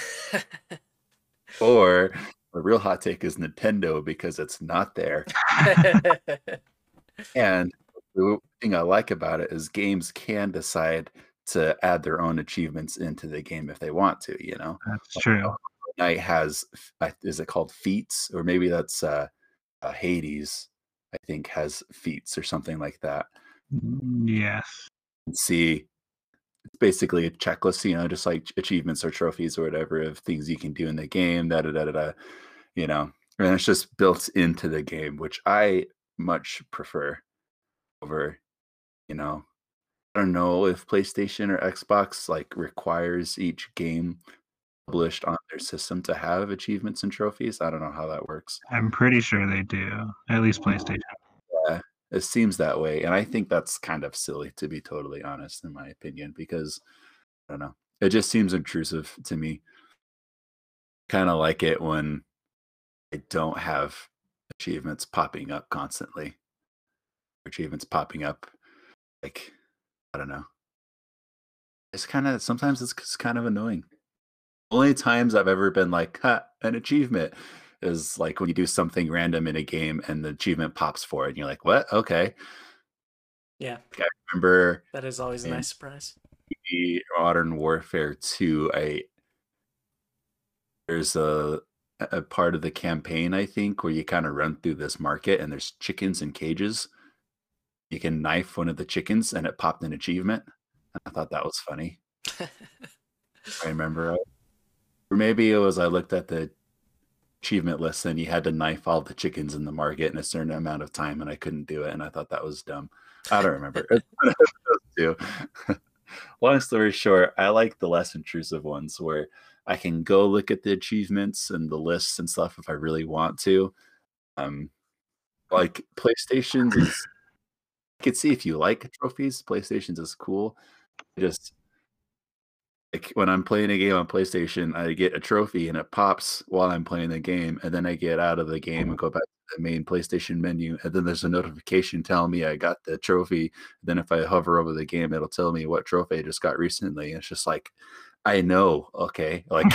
[laughs] or a real hot take is Nintendo because it's not there. [laughs] And the thing I like about it is games can decide to add their own achievements into the game if they want to, you know. That's true. Night has is it called feats or maybe that's uh, uh Hades I think has feats or something like that. Mm, Yes. See it's basically a checklist, you know, just like achievements or trophies or whatever of things you can do in the game, da da da da, da you know, and it's just built into the game, which I much prefer over, you know, I don't know if PlayStation or Xbox like requires each game published on their system to have achievements and trophies. I don't know how that works. I'm pretty sure they do. At least PlayStation. It seems that way, and I think that's kind of silly to be totally honest, in my opinion, because I don't know. It just seems intrusive to me. Kind of like it when I don't have achievements popping up constantly. Achievements popping up, like I don't know. It's kind of sometimes it's, kind of annoying. Only times I've ever been like, ha, an achievement is like when you do something random in a game and the achievement pops for it, and you're like, what? Okay. yeah, I Remember that is always a nice surprise. Modern Warfare 2, I there's a a part of the campaign, I think, where you kind of run through this market and there's chickens in cages. You can knife one of the chickens and it popped an achievement. I thought that was funny. [laughs] I remember. right. Or maybe it was I looked at the achievement list and you had to knife all the chickens in the market in a certain amount of time and I couldn't do it and I thought that was dumb. I don't remember. [laughs] [laughs] Long story short, I like the less intrusive ones where I can go look at the achievements and the lists and stuff if I really want to. Um, like PlayStation's is, I could see if you like trophies. PlayStation's is cool. I just like when I'm playing a game on PlayStation, I get a trophy and it pops while I'm playing the game, and then I get out of the game and mm-hmm. go back to the main PlayStation menu, and then there's a notification telling me I got the trophy. Then if I hover over the game, it'll tell me what trophy I just got recently. And It's just like I know, okay, [laughs] like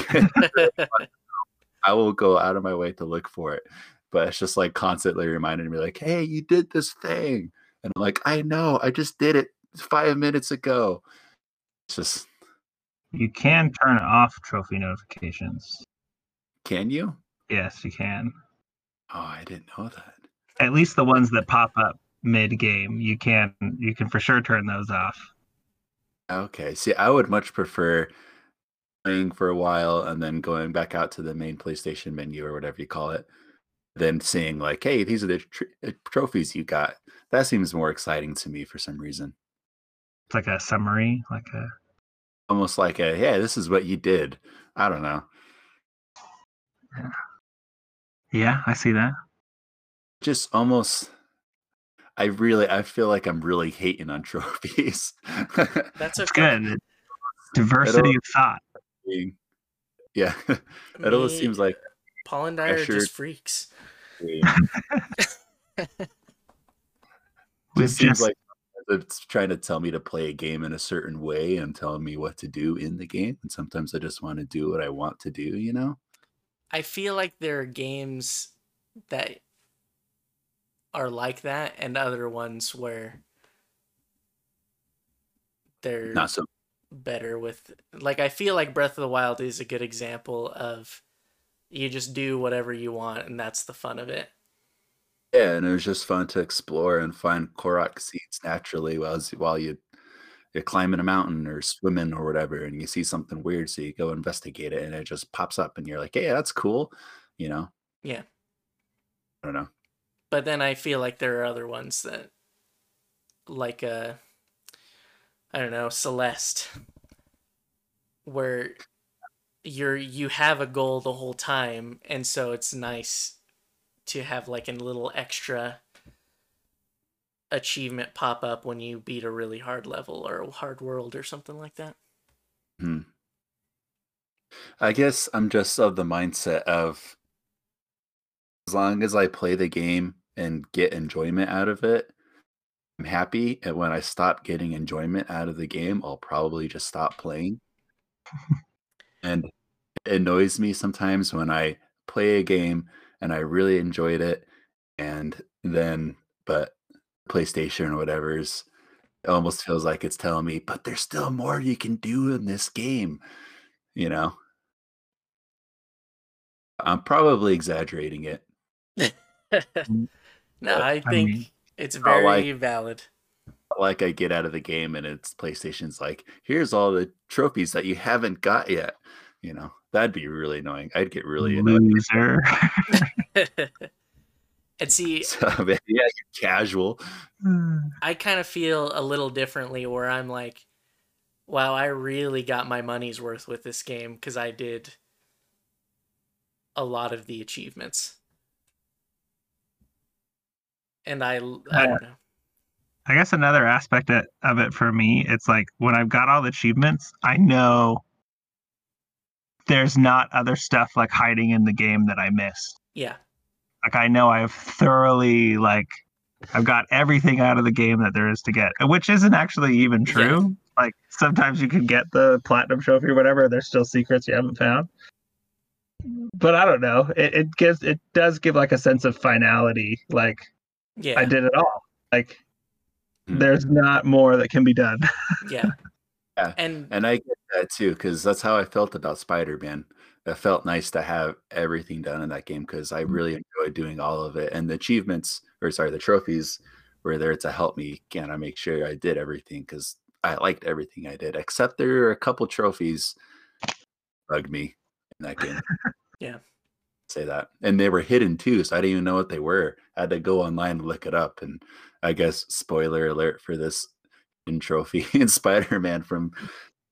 I will go out of my way to look for it, but it's just like constantly reminding me, like, hey, you did this thing, and I'm like, I know, I just did it five minutes ago. It's just You can turn off trophy notifications. Can you? Yes, you can. Oh, I didn't know that. At least the ones that pop up mid game, you can you can for sure turn those off. Okay. See, I would much prefer playing for a while and then going back out to the main PlayStation menu or whatever you call it, than seeing like, hey, these are the tr- uh, trophies you got. That seems more exciting to me for some reason. It's like a summary, like a Almost like a, yeah, this is what you did. I don't know. yeah, I see that. Just almost. I really, I feel like I'm really hating on [laughs] trophies. That's It's okay. good. Diversity of thought. yeah, [laughs] it almost seems like Paul and I are just freaks. [laughs] We've just seems just like it's trying to tell me to play a game in a certain way and telling me what to do in the game. And sometimes I just want to do what I want to do, you know? I feel like there are games that are like that, and other ones where they're Not so better with. Like, I feel like Breath of the Wild is a good example of you just do whatever you want, and that's the fun of it. Yeah, and it was just fun to explore and find Korok seeds naturally while while you you're climbing a mountain or swimming or whatever, and you see something weird, so you go investigate it, and it just pops up, and you're like, "Hey, that's cool," you know? Yeah. I don't know. But then I feel like there are other ones that, like, uh, I don't know, Celeste, where you're you have a goal the whole time, and so it's nice to have like a little extra achievement pop up when you beat a really hard level or a hard world or something like that. Hmm. I guess I'm just of the mindset of as long as I play the game and get enjoyment out of it, I'm happy. And when I stop getting enjoyment out of the game, I'll probably just stop playing. [laughs] and it annoys me sometimes when I play a game and I really enjoyed it, and then, but PlayStation or whatever's it almost feels like it's telling me, but there's still more you can do in this game, you know? I'm probably exaggerating it. Mm, [laughs] no, I I think mean, it's very like- valid. Like I get out of the game and it's PlayStation's like, here's all the trophies that you haven't got yet. You know, that'd be really annoying. I'd get really annoyed. loser. [laughs] and see, [laughs] So, yeah, you're casual. Hmm. I kind of feel a little differently where I'm like, wow, I really got my money's worth with this game because I did a lot of the achievements. And I, I don't know. I guess another aspect of of it for me, it's like when I've got all the achievements, I know there's not other stuff like hiding in the game that I missed. Yeah. Like I know I've thoroughly like I've got everything out of the game that there is to get, which isn't actually even Yeah. true. Like sometimes you can get the platinum trophy or whatever, there's still secrets you haven't found. But I don't know. It, it gives it does give like a sense of finality. Like Yeah. I did it all. Like Hmm. there's not more that can be done. [laughs] Yeah. Yeah. And And I get that too, because that's how I felt about Spider Man. it felt nice to have everything done in that game because I mm-hmm. really enjoyed doing all of it. And the achievements, or sorry, the trophies were there to help me kind of make sure I did everything because I liked everything I did, except there are a couple trophies bugged me in that game. Yeah. Say that. And they were hidden too, so I didn't even know what they were. I had to go online and look it up. And I guess spoiler alert for this trophy [laughs] in Spider-Man from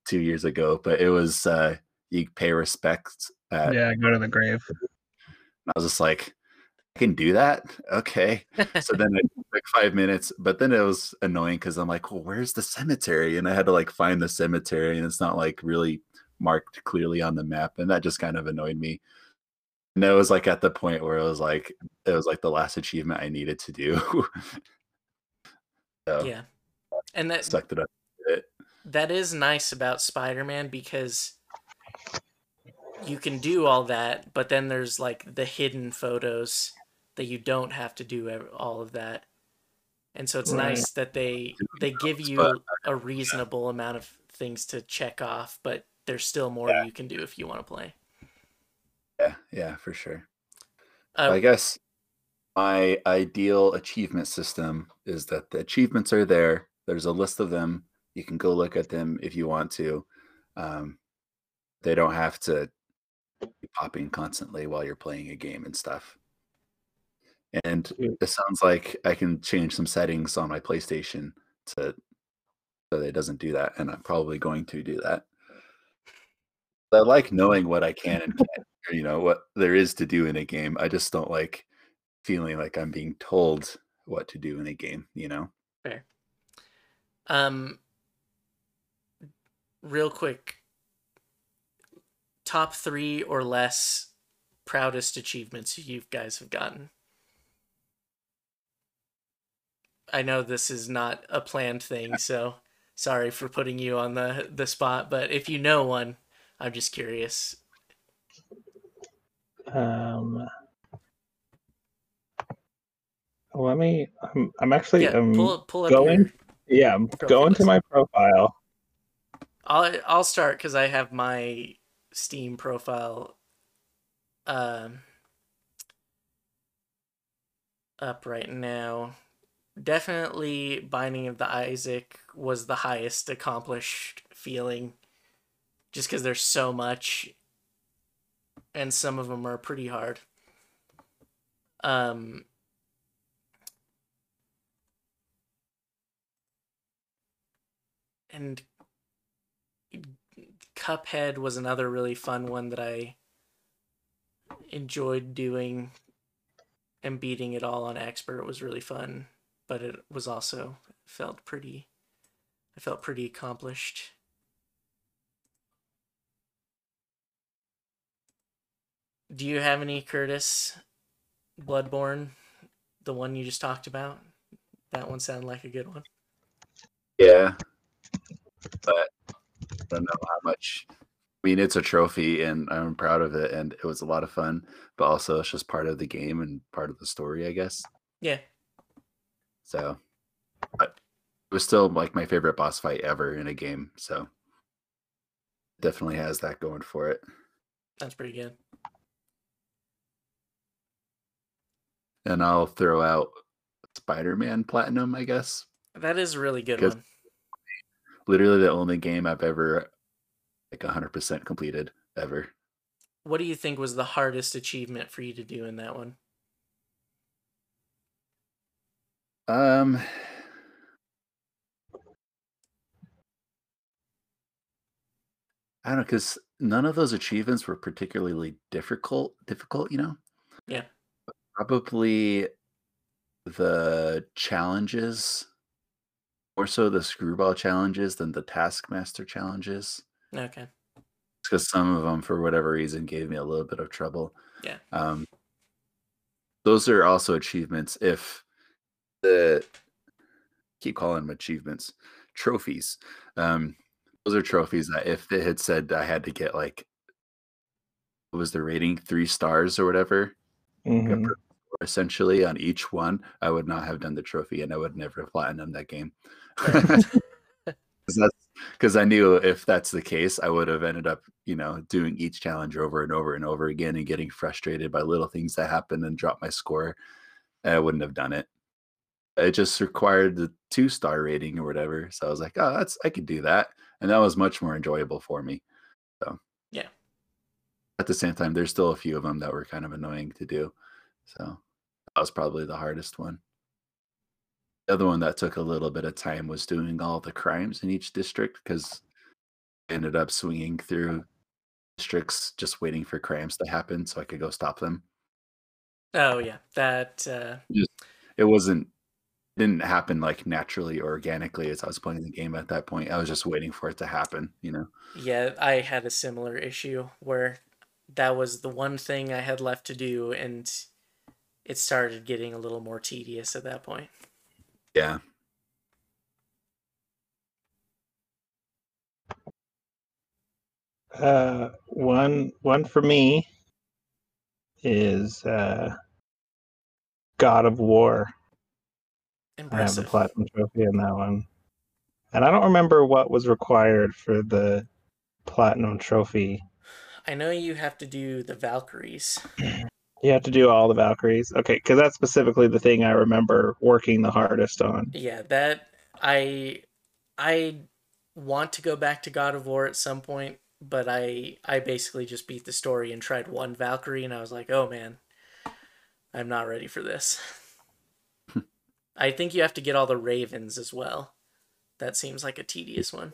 two years ago, but it was uh you pay respects at Yeah, go to the grave. I was just like, I can do that? Okay. So then it took like five minutes, but then it was annoying because I'm like, well, where's the cemetery? And I had to like find the cemetery and it's not like really marked clearly on the map. And that just kind of annoyed me. And it was like at the point where it was like it was like the last achievement I needed to do. [laughs] so Yeah. And that sucked it up that is nice about Spider-Man because you can do all that, but then there's like the hidden photos that you don't have to do all of that. And so it's Right. nice that they they give you a reasonable amount of things to check off, but there's still more Yeah. you can do if you want to play. Yeah, yeah, for sure. Uh, I guess my ideal achievement system is that the achievements are there. There's a list of them. You can go look at them if you want to. Um, they don't have to be popping constantly while you're playing a game and stuff. And it sounds like I can change some settings on my PlayStation to so that it doesn't do that, and I'm probably going to do that. I like knowing what I can and can't, or, you know, what there is to do in a game. I just don't like feeling like I'm being told what to do in a game, you know? Um, real quick, top three or less proudest achievements you guys have gotten. I know this is not a planned thing, so sorry for putting you on the the spot. But if you know one, I'm just curious. Um, let me. I'm, I'm actually. Yeah, um, pull pull up. going- Your, yeah, I'm Profile going to list. my profile. I'll I'll start because I have my Steam profile um up right now. Definitely Binding of the Isaac was the highest accomplished feeling just because there's so much and some of them are pretty hard. Um and Cuphead was another really fun one that I enjoyed doing and beating it all on expert was really fun, but it was also felt pretty I felt pretty accomplished. Do you have any Curtis Bloodborne? The one you just talked about? That one sounded like a good one. Yeah. But I don't know how much. I mean, it's a trophy and I'm proud of it and it was a lot of fun, but also it's just part of the game and part of the story, I guess. Yeah. So, but it was still like my favorite boss fight ever in a game. So, definitely has that going for it. That's pretty good. And I'll throw out Spider Man Platinum, I guess. That is a really good one. Literally the only game I've ever like 100% completed ever. What do you think was the hardest achievement for you to do in that one? Um, I don't know because none of those achievements were particularly difficult. Difficult, you know. Yeah. Probably the challenges, more so the screwball challenges than the taskmaster challenges, Okay. because some of them, for whatever reason, gave me a little bit of trouble. Yeah. Um, those are also achievements if the keep calling them achievements trophies um those are trophies that if it had said I had to get like what was the rating three stars or whatever Mhm. essentially on each one i would not have done the trophy and i would never have platinum that game Right. 'Cause that's because I knew if that's the case, I would have ended up, you know, doing each challenge over and over and over again and getting frustrated by little things that happen and drop my score. I wouldn't have done it. It just required the two star rating or whatever. So I was like, oh, that's I could do that, and that was much more enjoyable for me. So Yeah. At the same time, there's still a few of them that were kind of annoying to do. So that was probably the hardest one. The other one that took a little bit of time was doing all the crimes in each district because I ended up swinging through districts just waiting for crimes to happen so I could go stop them. Oh yeah, that uh, It wasn't didn't happen like naturally or organically as I was playing the game at that point. I was just waiting for it to happen, you know. yeah, I had a similar issue where that was the one thing I had left to do, and it started getting a little more tedious at that point. Yeah. Uh, one one for me is uh, God of War. I have the platinum trophy in that one, and I don't remember what was required for the platinum trophy. I know you have to do the Valkyries. [clears throat] You have to do all the Valkyries, okay? Because that's specifically the thing I remember working the hardest on. Yeah, that I I want to go back to God of War at some point, but I I basically just beat the story and tried one Valkyrie and I was like, "Oh man, I'm not ready for this." [laughs] I think you have to get all the ravens as well. That seems like a tedious one.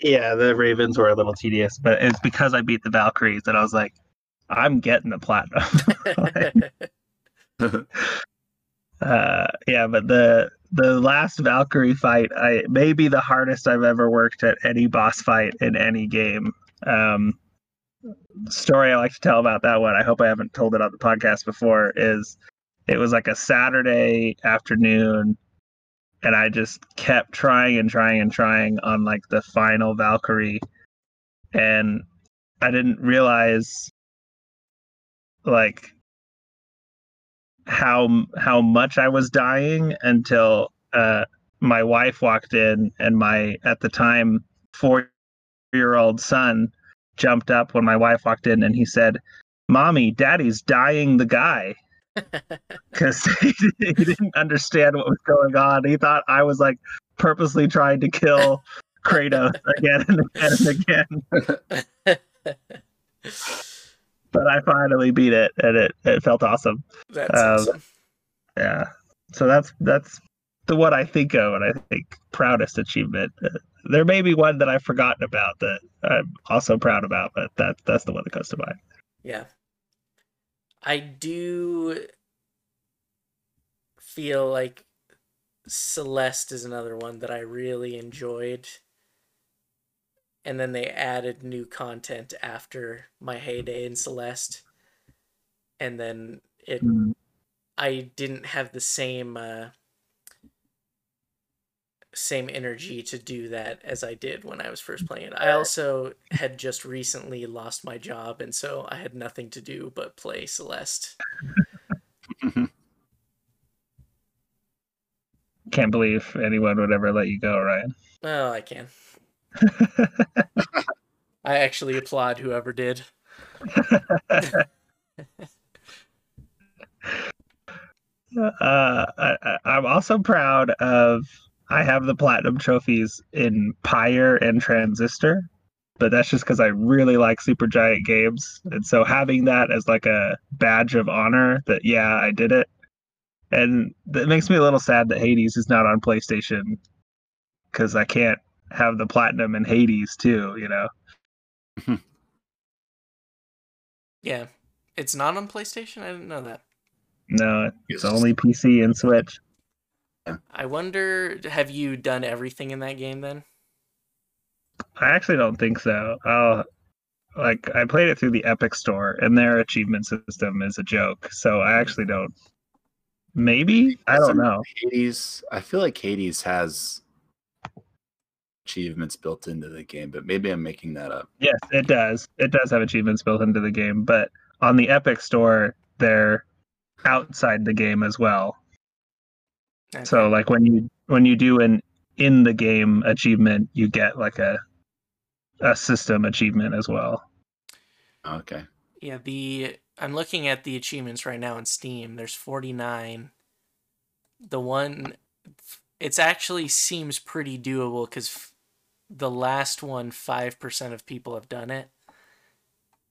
Yeah, the Ravens were a little tedious, but it's because I beat the Valkyries that I was like, I'm getting the platinum. [laughs] [laughs] uh, yeah, but the the last Valkyrie fight, I may be the hardest I've ever worked at any boss fight in any game. Um, story I like to tell about that one. I hope I haven't told it on the podcast before. Is it was like a Saturday afternoon, and I just kept trying and trying and trying on like the final Valkyrie, and I didn't realize like how how much I was dying until uh, my wife walked in, and my at the time four year old son jumped up when my wife walked in, and he said, "Mommy, Daddy's dying the guy." [laughs] Because he, [laughs] he didn't understand what was going on. He thought I was like purposely trying to kill Kratos [laughs] again and again and again. But I finally beat it, and it, it felt awesome. That's Um, awesome. Yeah. So that's that's the one I think of, and I think proudest achievement. Uh, there may be one that I've forgotten about that I'm also proud about, but that that's the one that comes to mind. Yeah. I do feel like Celeste is another one that I really enjoyed. And then they added new content after my heyday in Celeste. And then it I didn't have the same uh same energy to do that as I did when I was first playing it. I also had just recently lost my job and so I had nothing to do but play Celeste. [laughs] Can't believe anyone would ever let you go, Ryan. Oh, I can. I actually applaud whoever did. uh, I, I'm also proud of. I have the platinum trophies in Pyre and Transistor, but that's just because I really like Supergiant games, and so having that as like a badge of honor that yeah I did it, and that makes me a little sad that Hades is not on PlayStation because I can't have the platinum in Hades too, you know. [laughs] Yeah. It's not on PlayStation? I didn't know that. No, it's only PC and Switch. I wonder have you done everything in that game then? I actually don't think so. I'll like I played it through the Epic Store, and their achievement system is a joke. So I hmm. actually don't. Maybe I don't know. Hades. I feel like Hades has achievements built into the game, but maybe I'm making that up. Yes, it does. It does have achievements built into the game, but on the Epic Store, they're outside the game as well. So like when you when you do an in the game achievement, you get like a a system achievement as well. Okay. Yeah, the I'm looking at the achievements right now in Steam. There's 49. The one it's actually seems pretty doable cuz the last one 5% of people have done it.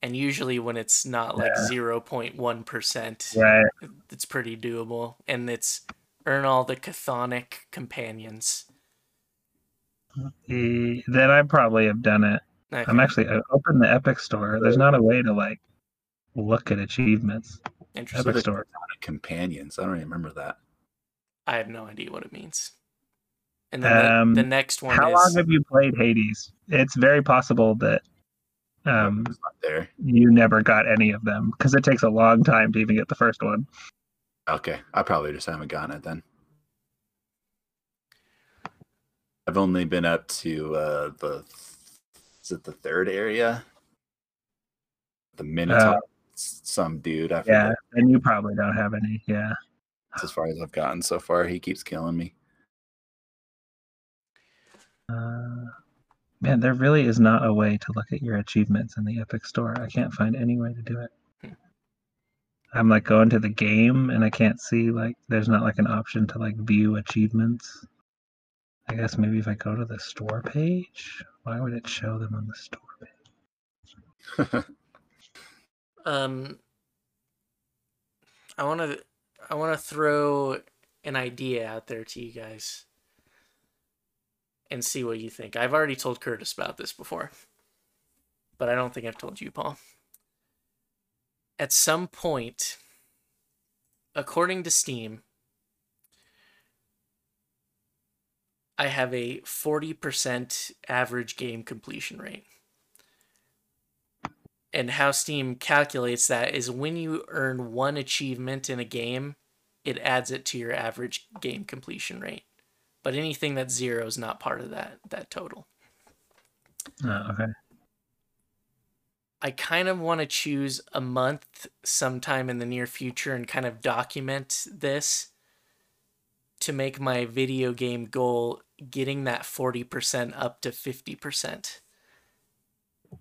And usually when it's not like Yeah. 0.1%, Right. it's pretty doable and it's earn all the chthonic companions. Then I probably have done it. Okay. I'm actually I opened the Epic Store. There's not a way to like look at achievements. Interesting. Epic Store. Companions. I don't even remember that. I have no idea what it means. And then the, Um, the next one How is long have you played Hades? It's very possible that um, there. you never got any of them because it takes a long time to even get the first one. Okay. I probably just haven't gotten it then. I've only been up to uh the is it the third area? The Minotaur. some dude. I Uh, Yeah, and you probably don't have any. Yeah. That's as far as I've gotten so far. He keeps killing me. Uh, man, there really is not a way to look at your achievements in the Epic Store. I can't find any way to do it. I'm like going to the game and I can't see like there's not like an option to like view achievements. I guess maybe if I go to the store page, why would it show them on the store page? [laughs] um I want to I want to throw an idea out there to you guys and see what you think. I've already told Curtis about this before. But I don't think I've told you, Paul. At some point according to Steam I have a 40% average game completion rate. And how Steam calculates that is when you earn one achievement in a game, it adds it to your average game completion rate. But anything that's zero is not part of that that total. Oh, okay. I kind of want to choose a month sometime in the near future and kind of document this to make my video game goal getting that 40% up to 50%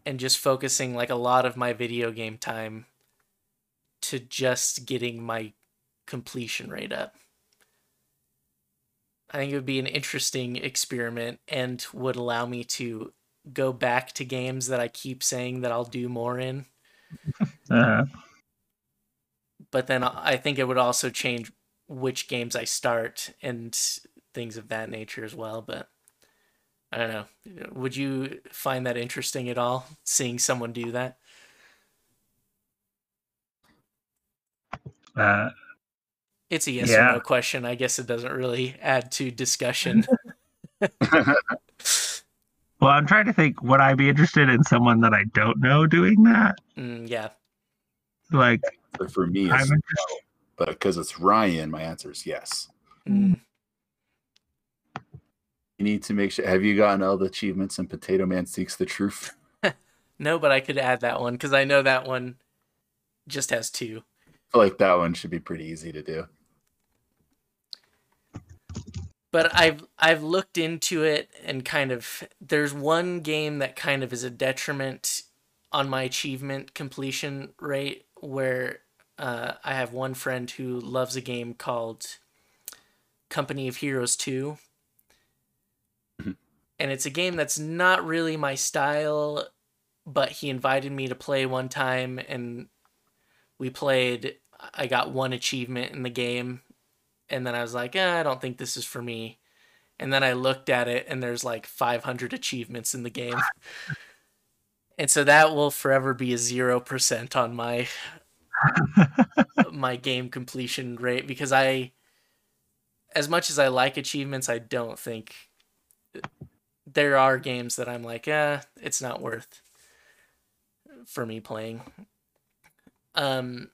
and just focusing like a lot of my video game time to just getting my completion rate up. I think it would be an interesting experiment and would allow me to go back to games that I keep saying that I'll do more in. [laughs] Uh-huh. But then I think it would also change which games I start and things of that nature as well. But I don't know. Would you find that interesting at all, seeing someone do that? Uh, It's a yes Yeah. or no question. I guess it doesn't really add to discussion. [laughs] [laughs] well, I'm trying to think. Would I be interested in someone that I don't know doing that? mm, yeah. Like, But for me, I'm it's no. But because it's Ryan, my answer is yes. Mm. You need to make sure. Have you gotten all the achievements in Potato Man Seeks the Truth? [laughs] No, but I could add that one because I know that one just has two. I feel like that one should be pretty easy to do. But I've I've looked into it and kind of there's one game that kind of is a detriment on my achievement completion rate where uh, I have one friend who loves a game called Company of Heroes 2 Mhm. and it's a game that's not really my style but he invited me to play one time and we played I got one achievement in the game and then I was like, eh, I don't think this is for me. And then I looked at it, and there's like 500 achievements in the game, [laughs] and so that will forever be a zero percent on my my game completion rate because I, as much as I like achievements, I don't think there are games that I'm like, eh, it's not worth for me playing. Um,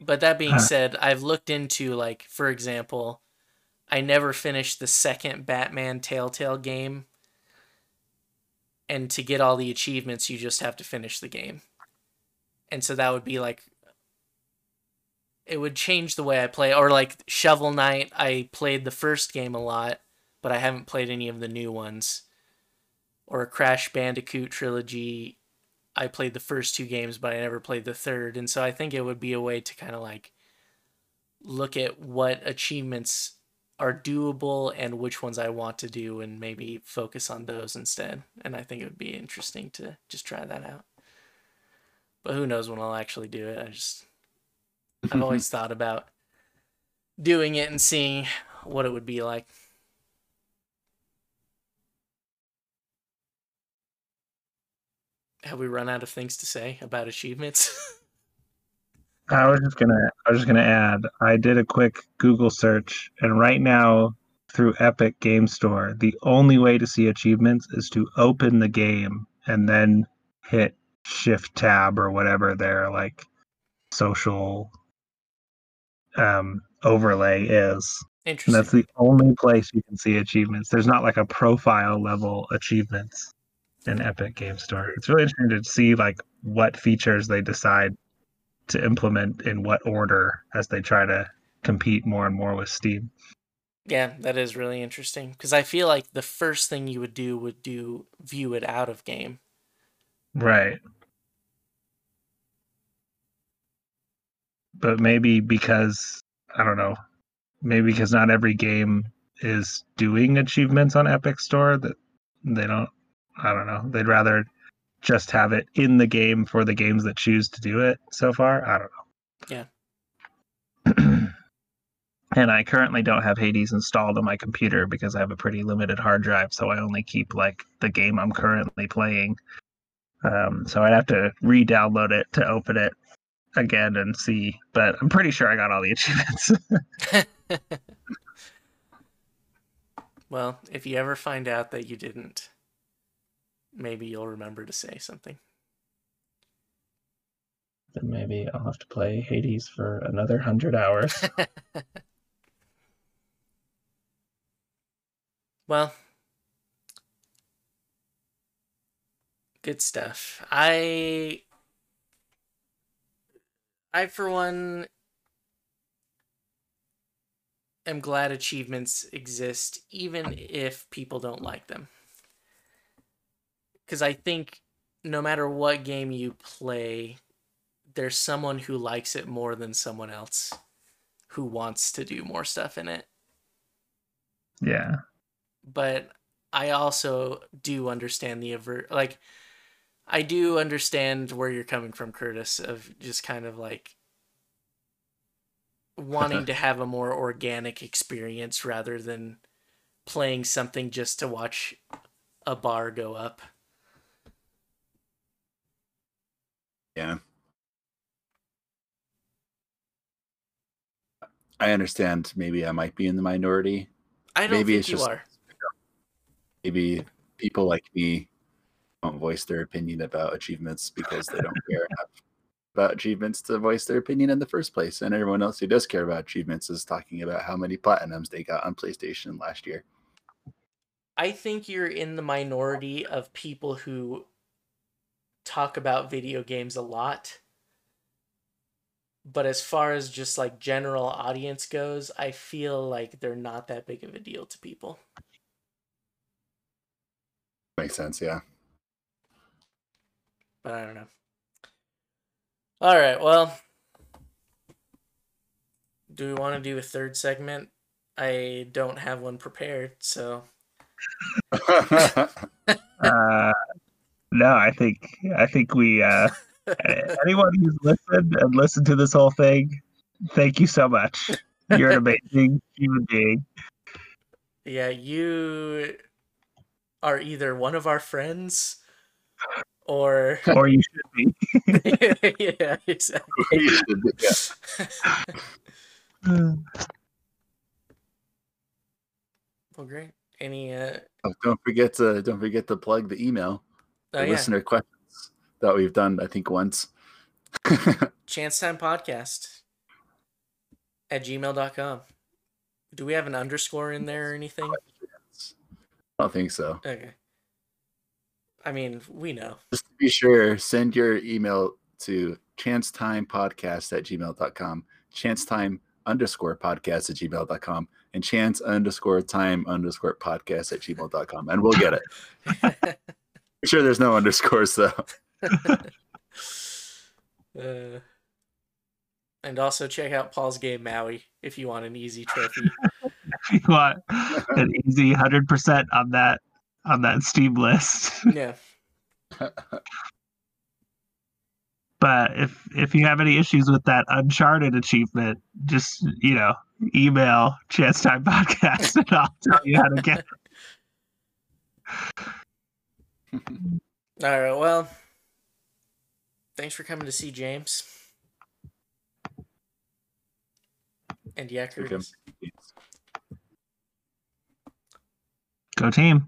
but that being said, I've looked into like, for example, I never finished the second Batman Telltale game. And to get all the achievements, you just have to finish the game. And so that would be like it would change the way I play. Or like Shovel Knight, I played the first game a lot, but I haven't played any of the new ones. Or Crash Bandicoot trilogy, I played the first two games, but I never played the third. And so I think it would be a way to kind of like look at what achievements are doable and which ones I want to do and maybe focus on those instead. And I think it would be interesting to just try that out. But who knows when I'll actually do it. I just I've always [laughs] thought about doing it and seeing what it would be like. Have we run out of things to say about achievements? [laughs] I was just gonna I was just gonna add, I did a quick Google search and right now through Epic Game Store, the only way to see achievements is to open the game and then hit shift tab or whatever their like social um overlay is. And Interesting. that's the only place you can see achievements. There's not like a profile level achievements in Epic Game Store. It's really interesting to see like what features they decide to implement in what order as they try to compete more and more with Steam. Yeah, that is really interesting because I feel like the first thing you would do would do view it out of game. Right. But maybe because I don't know, maybe because not every game is doing achievements on Epic Store that they don't I don't know. They'd rather just have it in the game for the games that choose to do it so far. I don't know. Yeah. [clears throat] and I currently don't have Hades installed on my computer because I have a pretty limited hard drive, so I only keep like the game I'm currently playing. Um, so I'd have to re-download it to open it again and see. But I'm pretty sure I got all the [laughs] achievements. [laughs] well, if you ever find out that you didn't, maybe you'll remember to say something. then maybe I'll have to play Hades for another hundred hours. [laughs] well, good stuff. I I for one am glad achievements exist even if people don't like them. Cuz I think no matter what game you play, there's someone who likes it more than someone else who wants to do more stuff in it. yeah. but I also do understand the aver like I do understand where you're coming from, Curtis, of just kind of like wanting to [laughs] have a more organic experience rather than playing something just to watch a bar go up. Yeah. I understand maybe I might be in the minority. I don't Maybe think it's you just- are. Maybe people like me don't voice their opinion about achievements because they don't care [laughs] enough about achievements to voice their opinion in the first place. And everyone else who does care about achievements is talking about how many platinums they got on PlayStation last year. I think you're in the minority of people who talk about video games a lot. But as far as just like general audience goes, I feel like they're not that big of a deal to people. Makes sense, yeah. But I don't know. All right, well, do we want to do a third segment? I don't have one prepared, so [laughs] [laughs] Uh, no, I think I think we uh, [laughs] anyone who's listened and listened to this whole thing, thank you so much. You're an [laughs] amazing human being. yeah, you are either one of our friends or [laughs] Or you should be. yeah, exactly. You should be- yeah. Well, great. Any uh Oh, don't forget to don't forget to plug the email, oh yeah, listener questions that we've done, I think once. [laughs] Chance Time Podcast at gmail.com. Do we have an underscore in there or anything? I don't think so. Okay. I mean, we know. Just to be sure, send your email to chancetimepodcast at gmail.com chance time underscore podcast at gmail.com and chance underscore time underscore podcast at gmail.com and we'll get it. [laughs] Make sure there's no underscores though. [laughs] Uh, and also check out Paul's game Maui if you want an easy trophy. [laughs] If you want an easy hundred percent on that on that Steam list. [laughs] yeah. But if if you have any issues with that Uncharted achievement, just you know, email Chance Time Podcast and I'll tell you how to get it. All right. Well, thanks for coming to see James and. Okay. Go team.